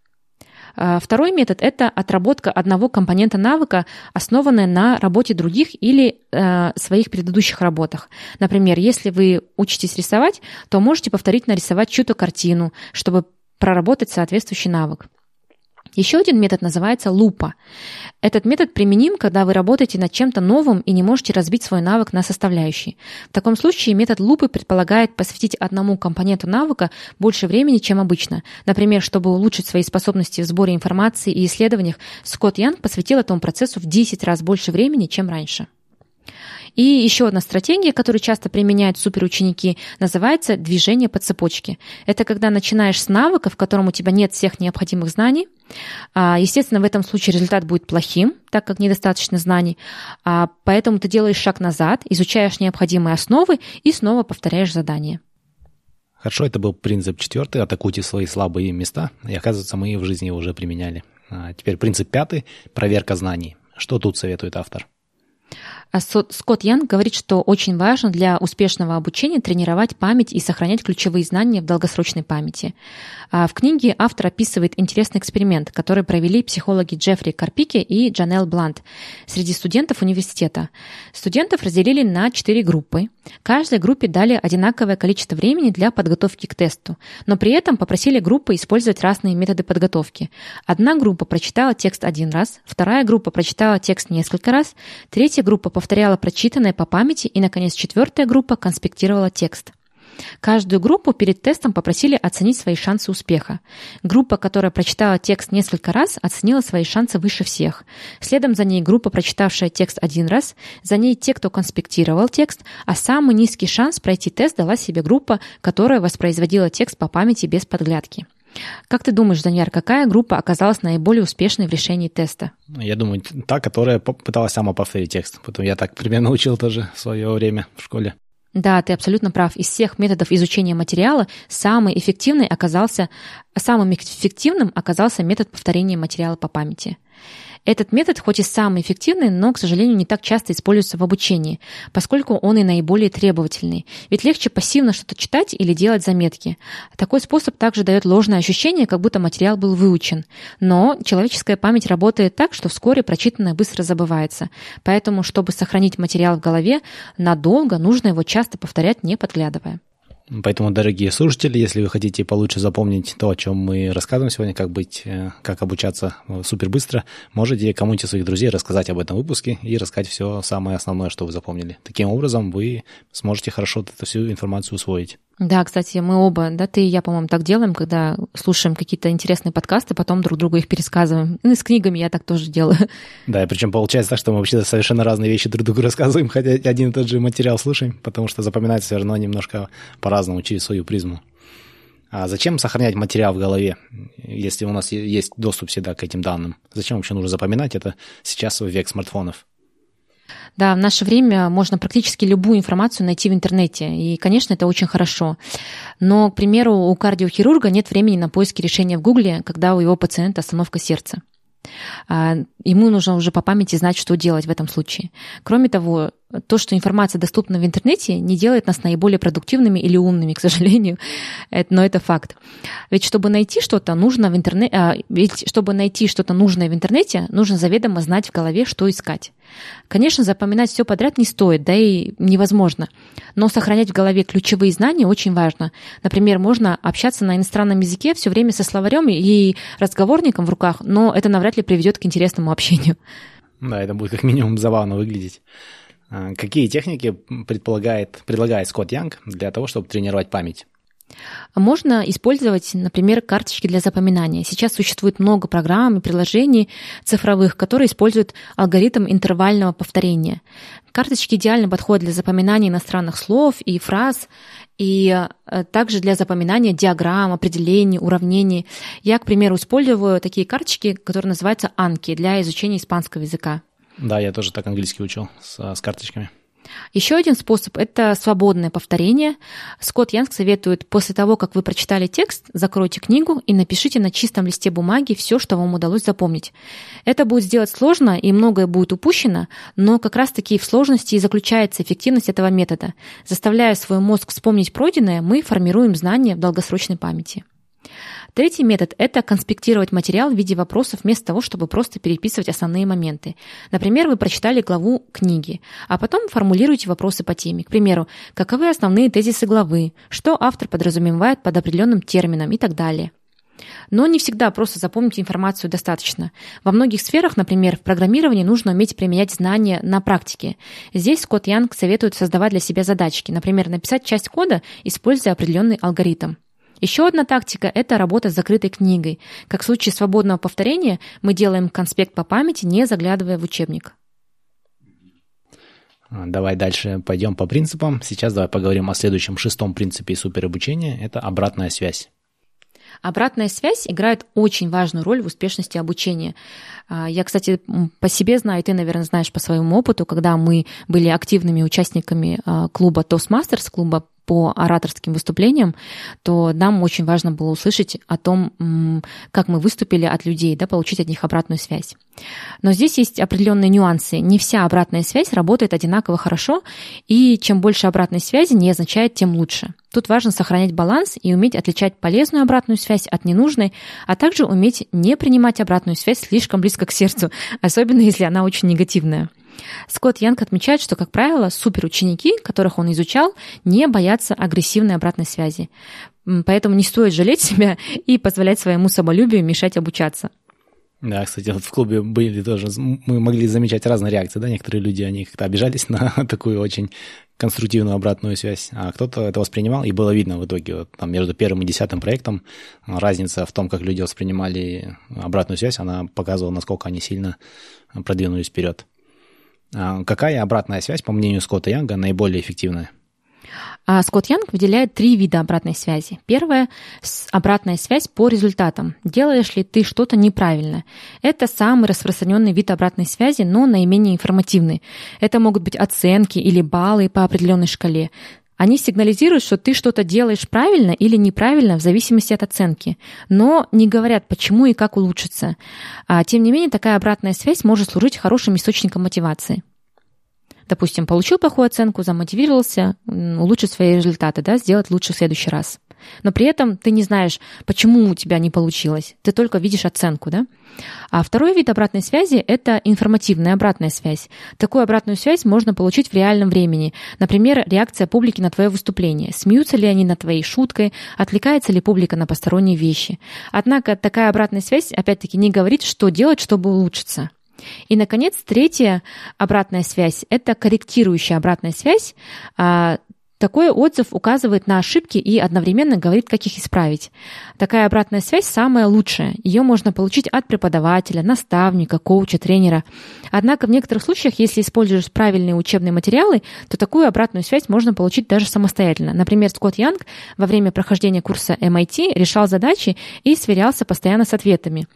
А, второй метод – это отработка одного компонента навыка, основанная на работе других или э, своих предыдущих работах. Например, если вы учитесь рисовать, то можете повторить нарисовать чью-то картину, чтобы проработать соответствующий навык. Еще один метод называется лупа. Этот метод применим, когда вы работаете над чем-то новым и не можете разбить свой навык на составляющие. В таком случае метод лупы предполагает посвятить одному компоненту навыка больше времени, чем обычно. Например, чтобы улучшить свои способности в сборе информации и исследованиях, Скотт Янг посвятил этому процессу в 10 раз больше времени, чем раньше. И еще одна стратегия, которую часто применяют суперученики, называется движение по цепочке. Это когда начинаешь с навыка, в котором у тебя нет всех необходимых знаний. А, естественно, в этом случае результат будет плохим, так как недостаточно знаний. А, поэтому ты делаешь шаг назад, изучаешь необходимые основы и снова повторяешь задание. Хорошо, это был принцип четвертый, атакуйте свои слабые места, и оказывается, мы в жизни уже применяли. А теперь принцип пятый, проверка знаний. Что тут советует автор? А Скотт Янг говорит, что очень важно для успешного обучения тренировать память и сохранять ключевые знания в долгосрочной памяти. А в книге автор описывает интересный эксперимент, который провели психологи Джеффри Карпики и Джанел Блант среди студентов университета. Студентов разделили на четыре группы. Каждой группе дали одинаковое количество времени для подготовки к тесту, но при этом попросили группы использовать разные методы подготовки. Одна группа прочитала текст один раз, вторая группа прочитала текст несколько раз, третья группа повторяла прочитанное по памяти и, наконец, четвертая группа конспектировала текст. Каждую группу перед тестом попросили оценить свои шансы успеха. Группа, которая прочитала текст несколько раз, оценила свои шансы выше всех. Следом за ней группа, прочитавшая текст один раз, за ней те, кто конспектировал текст, а самый низкий шанс пройти тест дала себе группа, которая воспроизводила текст по памяти без подглядки. Как ты думаешь, Даньяр, какая группа оказалась наиболее успешной в решении теста? Я думаю, та, которая пыталась сама повторить текст. Потом я так примерно учил тоже в свое время в школе. Да, ты абсолютно прав. Из всех методов изучения материала самый эффективный оказался, самым эффективным оказался метод повторения материала по памяти. Этот метод хоть и самый эффективный, но, к сожалению, не так часто используется в обучении, поскольку он и наиболее требовательный. Ведь легче пассивно что-то читать или делать заметки. Такой способ также дает ложное ощущение, как будто материал был выучен. Но человеческая память работает так, что вскоре прочитанное быстро забывается. Поэтому, чтобы сохранить материал в голове, надолго нужно его часто повторять, не подглядывая. Поэтому, дорогие слушатели, если вы хотите получше запомнить то, о чем мы рассказываем сегодня, как быть, э, как обучаться э, супер быстро, можете кому-нибудь своих друзей рассказать об этом выпуске и рассказать все самое основное, что вы запомнили. Таким образом, вы сможете хорошо эту всю информацию усвоить. Да, кстати, мы оба, да, ты и я, по-моему, так делаем, когда слушаем какие-то интересные подкасты, потом друг другу их пересказываем. Ну, и с книгами я так тоже делаю. Да, и причем получается так, что мы вообще совершенно разные вещи друг другу рассказываем, хотя один и тот же материал слушаем, потому что запоминается все равно немножко по-разному через свою призму. А зачем сохранять материал в голове, если у нас есть доступ всегда к этим данным? Зачем вообще нужно запоминать это сейчас в век смартфонов? Да, в наше время можно практически любую информацию найти в интернете, и, конечно, это очень хорошо. Но, к примеру, у кардиохирурга нет времени на поиски решения в Гугле, когда у его пациента остановка сердца. А, ему нужно уже по памяти знать, что делать в этом случае. Кроме того, то, что информация доступна в интернете, не делает нас наиболее продуктивными или умными, к сожалению, но это факт. Ведь чтобы найти что-то нужно в интернете, а, ведь чтобы найти что-то нужное в интернете, нужно заведомо знать в голове, что искать. Конечно, запоминать все подряд не стоит, да и невозможно. Но сохранять в голове ключевые знания очень важно. Например, можно общаться на иностранном языке все время со словарем и разговорником в руках, но это навряд ли приведет к интересному общению. Да, это будет как минимум забавно выглядеть. А, какие техники предполагает, предлагает Скотт Янг для того, чтобы тренировать память? Можно использовать, например, карточки для запоминания. Сейчас существует много программ и приложений цифровых, которые используют алгоритм интервального повторения. Карточки идеально подходят для запоминания иностранных слов и фраз, и э, также для запоминания диаграмм, определений, уравнений. Я, к примеру, использую такие карточки, которые называются анки для изучения испанского языка. Да, я тоже так английский учил с, с карточками. Еще один способ – это свободное повторение. Скотт Янг советует, после того, как вы прочитали текст, закройте книгу и напишите на чистом листе бумаги все, что вам удалось запомнить. Это будет сделать сложно, и многое будет упущено, но как раз-таки в сложности и заключается эффективность этого метода. Заставляя свой мозг вспомнить пройденное, мы формируем знания в долгосрочной памяти. Третий метод – это конспектировать материал в виде вопросов вместо того, чтобы просто переписывать основные моменты. Например, вы прочитали главу книги, а потом формулируете вопросы по теме. К примеру, каковы основные тезисы главы, что автор подразумевает под определенным термином и так далее. Но не всегда просто запомнить информацию достаточно. Во многих сферах, например, в программировании нужно уметь применять знания на практике. Здесь Скотт Янг советует создавать для себя задачки, например, написать часть кода, используя определенный алгоритм. Еще одна тактика – это работа с закрытой книгой. Как в случае свободного повторения, мы делаем конспект по памяти, не заглядывая в учебник. Давай дальше пойдем по принципам. Сейчас давай поговорим о следующем шестом принципе суперобучения – это обратная связь. Обратная связь играет очень важную роль в успешности обучения. А, я, кстати, по себе знаю, ты, наверное, знаешь по своему опыту, когда мы были активными участниками а, клуба Toastmasters, клуба по ораторским выступлениям, то нам очень важно было услышать о том, как мы выступили от людей, да, получить от них обратную связь. Но здесь есть определенные нюансы. Не вся обратная связь работает одинаково хорошо, и чем больше обратной связи не означает, тем лучше. Тут важно сохранять баланс и уметь отличать полезную обратную связь от ненужной, а также уметь не принимать обратную связь слишком близко к сердцу, особенно если она очень негативная. Скотт Янг отмечает, что, как правило, суперученики, которых он изучал, не боятся агрессивной обратной связи. Поэтому не стоит жалеть себя и позволять своему самолюбию мешать обучаться. Да, кстати, вот в клубе были тоже, мы могли замечать разные реакции, да, некоторые люди, они как-то обижались на такую очень конструктивную обратную связь, а кто-то это воспринимал, и было видно в итоге вот, там, между первым и десятым проектом разница в том, как люди воспринимали обратную связь, она показывала, насколько они сильно продвинулись вперед. А какая обратная связь, по мнению Скотта Янга, наиболее эффективная? А Скотт Янг выделяет три вида обратной связи. Первое – обратная связь по результатам. Делаешь ли ты что-то неправильно? Это самый распространенный вид обратной связи, но наименее информативный. Это могут быть оценки или баллы по определенной шкале. Они сигнализируют, что ты что-то делаешь правильно или неправильно в зависимости от оценки, но не говорят, почему и как улучшиться. А, тем не менее, такая обратная связь может служить хорошим источником мотивации допустим, получил плохую оценку, замотивировался улучшить свои результаты, да, сделать лучше в следующий раз. Но при этом ты не знаешь, почему у тебя не получилось. Ты только видишь оценку, да? А второй вид обратной связи – это информативная обратная связь. Такую обратную связь можно получить в реальном времени. Например, реакция публики на твое выступление. Смеются ли они над твоей шуткой? Отвлекается ли публика на посторонние вещи? Однако такая обратная связь, опять-таки, не говорит, что делать, чтобы улучшиться. И, наконец, третья обратная связь – это корректирующая обратная связь. Такой отзыв указывает на ошибки и одновременно говорит, как их исправить. Такая обратная связь самая лучшая. Ее можно получить от преподавателя, наставника, коуча, тренера. Однако в некоторых случаях, если используешь правильные учебные материалы, то такую обратную связь можно получить даже самостоятельно. Например, Скотт Янг во время прохождения курса MIT решал задачи и сверялся постоянно с ответами.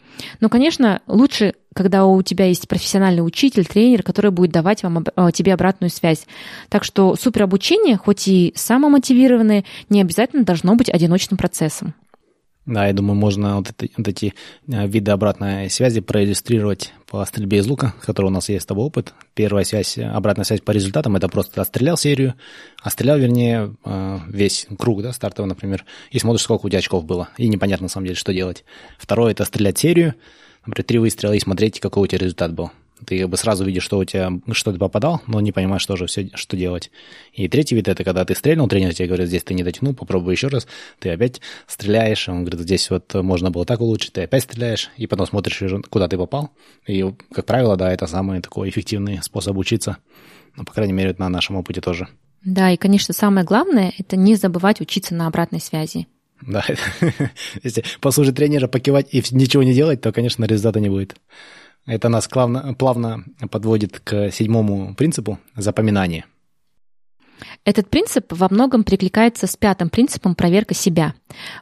Но, конечно, лучше когда у тебя есть профессиональный учитель, тренер, который будет давать вам, э, тебе обратную связь. Так что суперобучение, хоть и самомотивированное, не обязательно должно быть одиночным процессом. Да, я думаю, можно вот, это, вот эти э, виды обратной связи проиллюстрировать по стрельбе из лука, который у нас есть с тобой опыт. Первая связь, обратная связь по результатам, это просто отстрелял серию, отстрелял, вернее, э, весь круг, да, стартовый, например, и смотришь, сколько у тебя очков было, и непонятно, на самом деле, что делать. Второе – это стрелять серию, например, три выстрела и смотреть, какой у тебя результат был. Ты как бы сразу видишь, что у тебя, что ты попадал, но не понимаешь тоже, все, что делать. И третий вид – это когда ты стрельнул, тренер тебе говорит, здесь ты не дотянул, попробуй еще раз. Ты опять стреляешь, он говорит, здесь вот можно было так улучшить, ты опять стреляешь, и потом смотришь, куда ты попал. И, как правило, да, это самый такой эффективный способ учиться. Ну, по крайней мере, на нашем опыте тоже. Да, и, конечно, самое главное – это не забывать учиться на обратной связи. Да, если послушать тренера, покивать и ничего не делать, то, конечно, результата не будет. Это нас плавно, плавно подводит к седьмому принципу запоминания. Этот принцип во многом перекликается с пятым принципом проверка себя.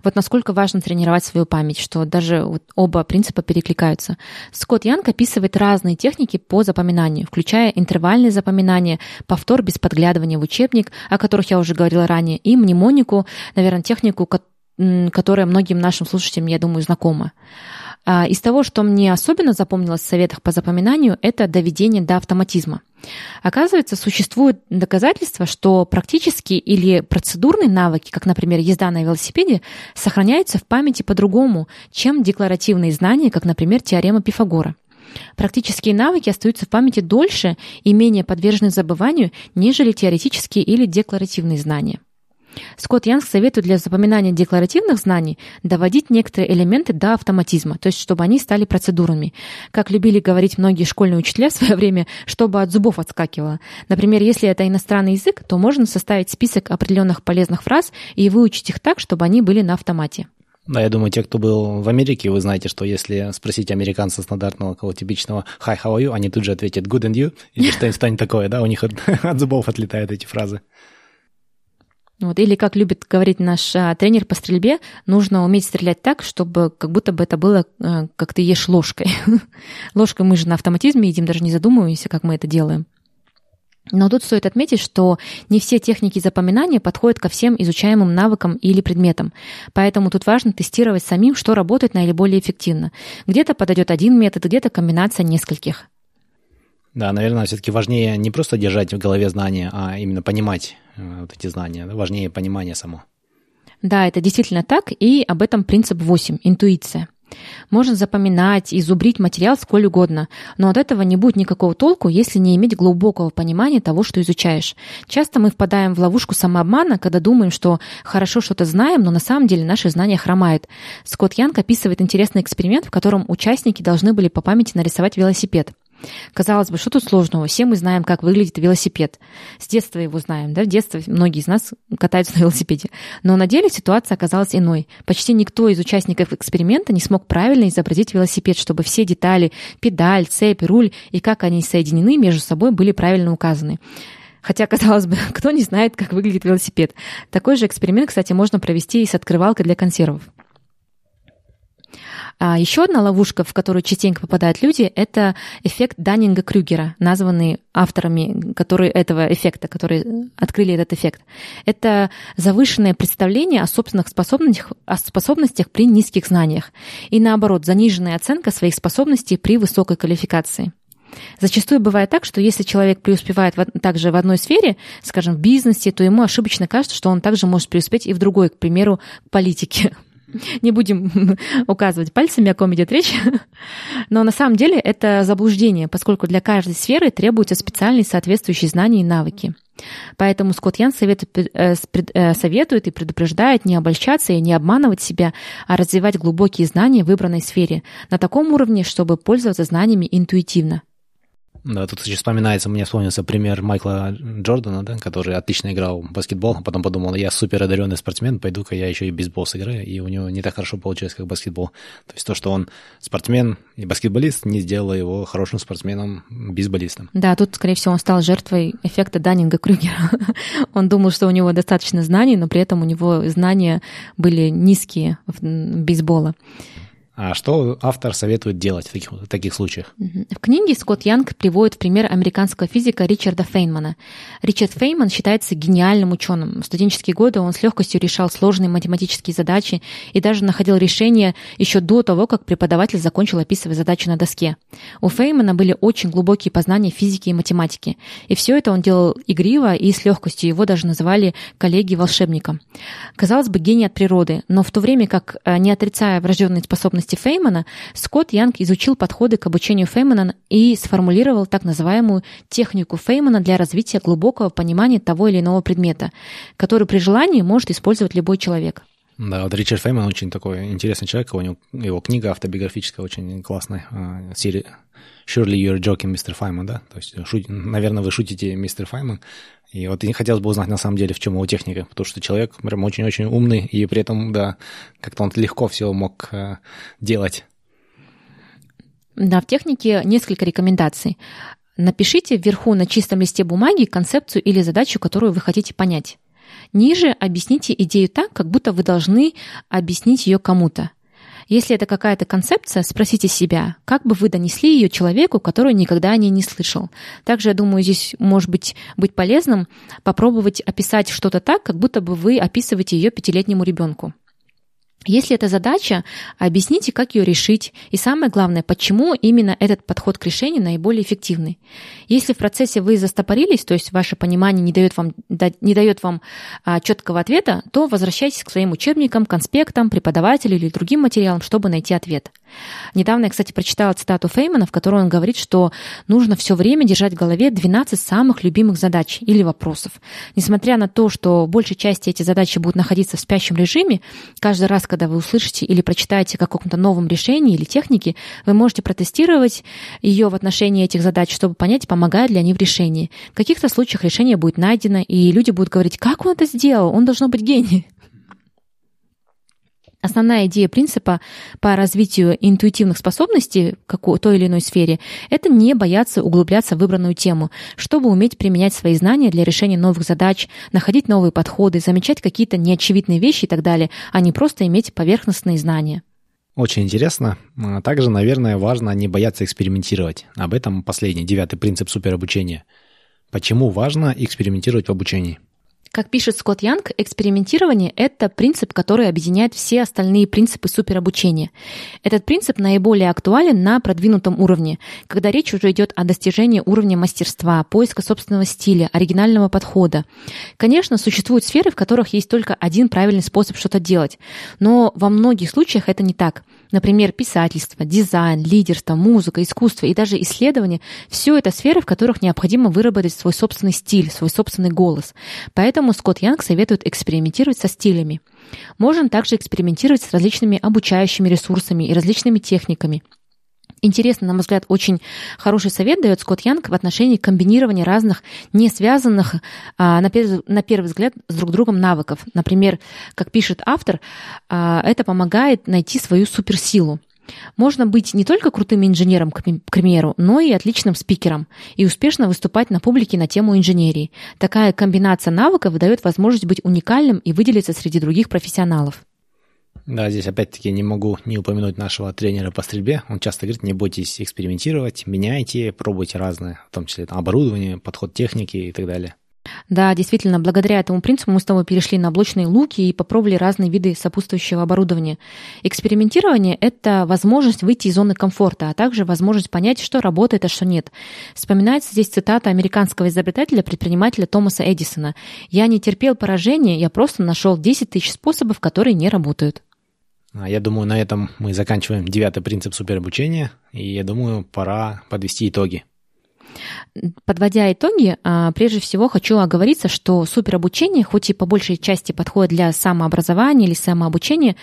Вот насколько важно тренировать свою память, что даже вот оба принципа перекликаются. Скотт Янг описывает разные техники по запоминанию, включая интервальное запоминание, повтор без подглядывания в учебник, о которых я уже говорила ранее, и мнемонику, наверное, технику, которая многим нашим слушателям, я думаю, знакома. А, из того, что мне особенно запомнилось в советах по запоминанию, это доведение до автоматизма. Оказывается, существуют доказательства, что практические или процедурные навыки, как, например, езда на велосипеде, сохраняются в памяти по-другому, чем декларативные знания, как, например, теорема Пифагора. Практические навыки остаются в памяти дольше и менее подвержены забыванию, нежели теоретические или декларативные знания. Скотт Янг советует для запоминания декларативных знаний доводить некоторые элементы до автоматизма, то есть чтобы они стали процедурами. Как любили говорить многие школьные учителя в свое время, чтобы от зубов отскакивало. Например, если это иностранный язык, то можно составить список определенных полезных фраз и выучить их так, чтобы они были на автомате. Да, я думаю, те, кто был в Америке, вы знаете, что если спросить американца стандартного, кого типичного «Hi, how are you?», они тут же ответят «Good and you?» или что-нибудь такое, да, у них от, от зубов отлетают эти фразы. Вот. Или, как любит говорить наш а, тренер по стрельбе, нужно уметь стрелять так, чтобы как будто бы это было, а, как ты ешь ложкой. ложкой мы же на автоматизме едим, даже не задумываемся, как мы это делаем. Но тут стоит отметить, что не все техники запоминания подходят ко всем изучаемым навыкам или предметам. Поэтому тут важно тестировать самим, что работает наиболее эффективно. Где-то подойдет один метод, где-то комбинация нескольких. Да, наверное, все-таки важнее не просто держать в голове знания, а именно понимать вот эти знания. Важнее понимание само. Да, это действительно так, и об этом принцип 8 – интуиция. Можно запоминать и зубрить материал сколь угодно, но от этого не будет никакого толку, если не иметь глубокого понимания того, что изучаешь. Часто мы впадаем в ловушку самообмана, когда думаем, что хорошо что-то знаем, но на самом деле наши знания хромают. Скотт Янг описывает интересный эксперимент, в котором участники должны были по памяти нарисовать велосипед. Казалось бы, что тут сложного? Все мы знаем, как выглядит велосипед. С детства его знаем, да? В детстве многие из нас катаются на велосипеде. Но на деле ситуация оказалась иной. Почти никто из участников эксперимента не смог правильно изобразить велосипед, чтобы все детали, педаль, цепь, руль и как они соединены между собой были правильно указаны. Хотя, казалось бы, кто не знает, как выглядит велосипед. Такой же эксперимент, кстати, можно провести и с открывалкой для консервов. А еще одна ловушка, в которую частенько попадают люди, это эффект Даннинга-Крюгера, названный авторами которые, этого эффекта, которые открыли этот эффект. Это завышенное представление о собственных способностях, о способностях при низких знаниях и, наоборот, заниженная оценка своих способностей при высокой квалификации. Зачастую бывает так, что если человек преуспевает в, также в одной сфере, скажем, в бизнесе, то ему ошибочно кажется, что он также может преуспеть и в другой, к примеру, политике. Не будем указывать пальцами, о ком идет речь. Но на самом деле это заблуждение, поскольку для каждой сферы требуются специальные соответствующие знания и навыки. Поэтому Скотт Ян э, э, советует и предупреждает не обольщаться и не обманывать себя, а развивать глубокие знания в выбранной сфере на таком уровне, чтобы пользоваться знаниями интуитивно. Да, тут сейчас вспоминается, мне вспомнился пример Майкла Джордана, да, который отлично играл в баскетбол, а потом подумал, я супер одаренный спортсмен, пойду-ка я еще и бейсбол сыграю, и у него не так хорошо получилось, как баскетбол. То есть то, что он спортсмен и баскетболист, не сделало его хорошим спортсменом-бейсболистом. Да, тут, скорее всего, он стал жертвой эффекта Даннинга-Крюгера. он думал, что у него достаточно знаний, но при этом у него знания были низкие в бейсбола. А что автор советует делать в таких, в таких случаях? В книге Скотт Янг приводит в пример американского физика Ричарда Фейнмана. Ричард Фейнман считается гениальным ученым. В студенческие годы он с легкостью решал сложные математические задачи и даже находил решения еще до того, как преподаватель закончил описывать задачу на доске. У Фейнмана были очень глубокие познания физики и математики. И все это он делал игриво и с легкостью. Его даже называли коллеги волшебником. Казалось бы, гений от природы, но в то время как, э, не отрицая врожденные способности деятельности Феймана Скотт Янг изучил подходы к обучению Феймана и сформулировал так называемую технику Феймана для развития глубокого понимания того или иного предмета, который при желании может использовать любой человек. Да, вот Ричард Фейман очень такой интересный человек, у него его книга автобиографическая очень классная, а, серия Surely you're joking, Mr. Файман, да? То есть, шут... наверное, вы шутите, мистер Файман. И вот и хотелось бы узнать на самом деле, в чем его техника, потому что человек прям очень-очень умный, и при этом, да, как-то он легко все мог э, делать. Да, в технике несколько рекомендаций. Напишите вверху на чистом листе бумаги концепцию или задачу, которую вы хотите понять. Ниже объясните идею так, как будто вы должны объяснить ее кому-то. Если это какая-то концепция, спросите себя, как бы вы донесли ее человеку, который никогда о ней не слышал. Также, я думаю, здесь может быть, быть полезным попробовать описать что-то так, как будто бы вы описываете ее пятилетнему ребенку. Если это задача, объясните, как ее решить, и самое главное, почему именно этот подход к решению наиболее эффективный. Если в процессе вы застопорились, то есть ваше понимание не дает вам, не дает вам а, четкого ответа, то возвращайтесь к своим учебникам, конспектам, преподавателю или другим материалам, чтобы найти ответ. Недавно я, кстати, прочитала цитату Феймана, в которой он говорит, что нужно все время держать в голове 12 самых любимых задач или вопросов. Несмотря на то, что большей части эти задачи будут находиться в спящем режиме, каждый раз, когда вы услышите или прочитаете о каком-то новом решении или технике, вы можете протестировать ее в отношении этих задач, чтобы понять, помогают ли они в решении. В каких-то случаях решение будет найдено, и люди будут говорить, как он это сделал, он должно быть гений. Основная идея принципа по развитию интуитивных способностей в той или иной сфере – это не бояться углубляться в выбранную тему, чтобы уметь применять свои знания для решения новых задач, находить новые подходы, замечать какие-то неочевидные вещи и так далее, а не просто иметь поверхностные знания. Очень интересно. А также, наверное, важно не бояться экспериментировать. Об этом последний, девятый принцип суперобучения. Почему важно экспериментировать в обучении? Как пишет Скотт Янг, экспериментирование — это принцип, который объединяет все остальные принципы суперобучения. Этот принцип наиболее актуален на продвинутом уровне, когда речь уже идет о достижении уровня мастерства, поиска собственного стиля, оригинального подхода. Конечно, существуют сферы, в которых есть только один правильный способ что-то делать, но во многих случаях это не так. Например, писательство, дизайн, лидерство, музыка, искусство и даже исследование — все это сферы, в которых необходимо выработать свой собственный стиль, свой собственный голос. Поэтому Поэтому Скотт Янг советует экспериментировать со стилями. Можно также экспериментировать с различными обучающими ресурсами и различными техниками. Интересно, на мой взгляд, очень хороший совет дает Скотт Янг в отношении комбинирования разных не связанных, а, на, первый, на первый взгляд, с друг другом навыков. Например, как пишет автор, а, это помогает найти свою суперсилу. Можно быть не только крутым инженером, к примеру, но и отличным спикером и успешно выступать на публике на тему инженерии. Такая комбинация навыков дает возможность быть уникальным и выделиться среди других профессионалов. Да, здесь опять-таки не могу не упомянуть нашего тренера по стрельбе. Он часто говорит, не бойтесь экспериментировать, меняйте, пробуйте разное, в том числе там, оборудование, подход техники и так далее. Да, действительно, благодаря этому принципу мы с тобой перешли на блочные луки и попробовали разные виды сопутствующего оборудования. Экспериментирование — это возможность выйти из зоны комфорта, а также возможность понять, что работает, а что нет. Вспоминается здесь цитата американского изобретателя-предпринимателя Томаса Эдисона. «Я не терпел поражения, я просто нашел 10 тысяч способов, которые не работают». А я думаю, на этом мы заканчиваем девятый принцип суперобучения, и я думаю, пора подвести итоги. Подводя итоги, а, прежде всего хочу оговориться, что суперобучение, хоть и по большей части подходит для самообразования или самообучения,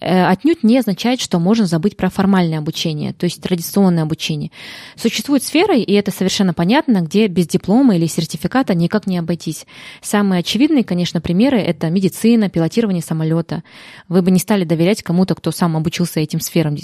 э, отнюдь не означает, что можно забыть про формальное обучение, то есть традиционное обучение. Существуют сферы, и это совершенно понятно, где без диплома или сертификата никак не обойтись. Самые очевидные, конечно, примеры — это медицина, пилотирование самолета. Вы бы не стали доверять кому-то, кто сам обучился этим сферам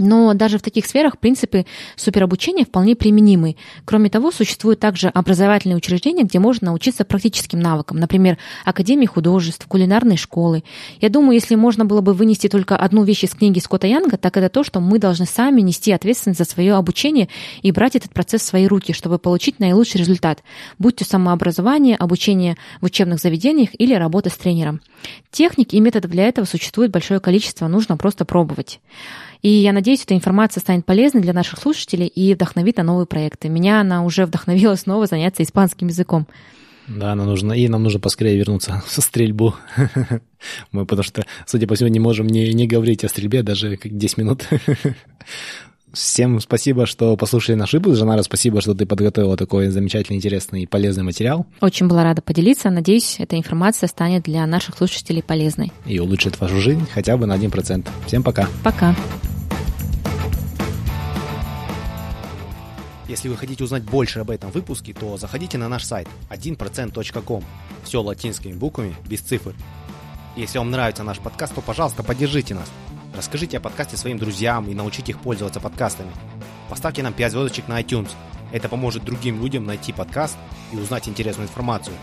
но даже в таких сферах принципы суперобучения вполне применимы. Кроме того, существуют также образовательные учреждения, где можно научиться практическим навыкам, например, Академии художеств, кулинарной школы. Я думаю, если можно было бы вынести только одну вещь из книги Скотта Янга, так это то, что мы должны сами нести ответственность за свое обучение и брать этот процесс в свои руки, чтобы получить наилучший результат, будь то самообразование, обучение в учебных заведениях или работа с тренером. Техник и методов для этого существует большое количество, нужно просто пробовать. И я надеюсь, эта информация станет полезной для наших слушателей и вдохновит на новые проекты. Меня она уже вдохновила снова заняться испанским языком. Да, нам нужно, и нам нужно поскорее вернуться в стрельбу. Мы потому что, судя по всему, не можем не, не говорить о стрельбе даже как 10 минут. Всем спасибо, что послушали наш выпуск. Жанара, спасибо, что ты подготовила такой замечательный, интересный и полезный материал. Очень была рада поделиться. Надеюсь, эта информация станет для наших слушателей полезной. И улучшит вашу жизнь хотя бы на 1%. Всем пока. Пока. Если вы хотите узнать больше об этом выпуске, то заходите на наш сайт 1%.com. Все латинскими буквами, без цифр. Если вам нравится наш подкаст, то, пожалуйста, поддержите нас. Расскажите о подкасте своим друзьям и научите их пользоваться подкастами. Поставьте нам 5 звездочек на iTunes. Это поможет другим людям найти подкаст и узнать интересную информацию.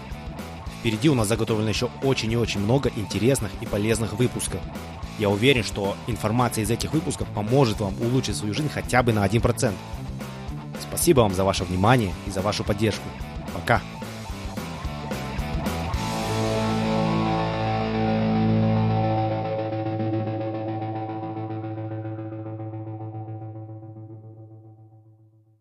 Впереди у нас заготовлено еще очень и очень много интересных и полезных выпусков. Я уверен, что информация из этих выпусков поможет вам улучшить свою жизнь хотя бы на 1%. Спасибо вам за ваше внимание и за вашу поддержку. Пока!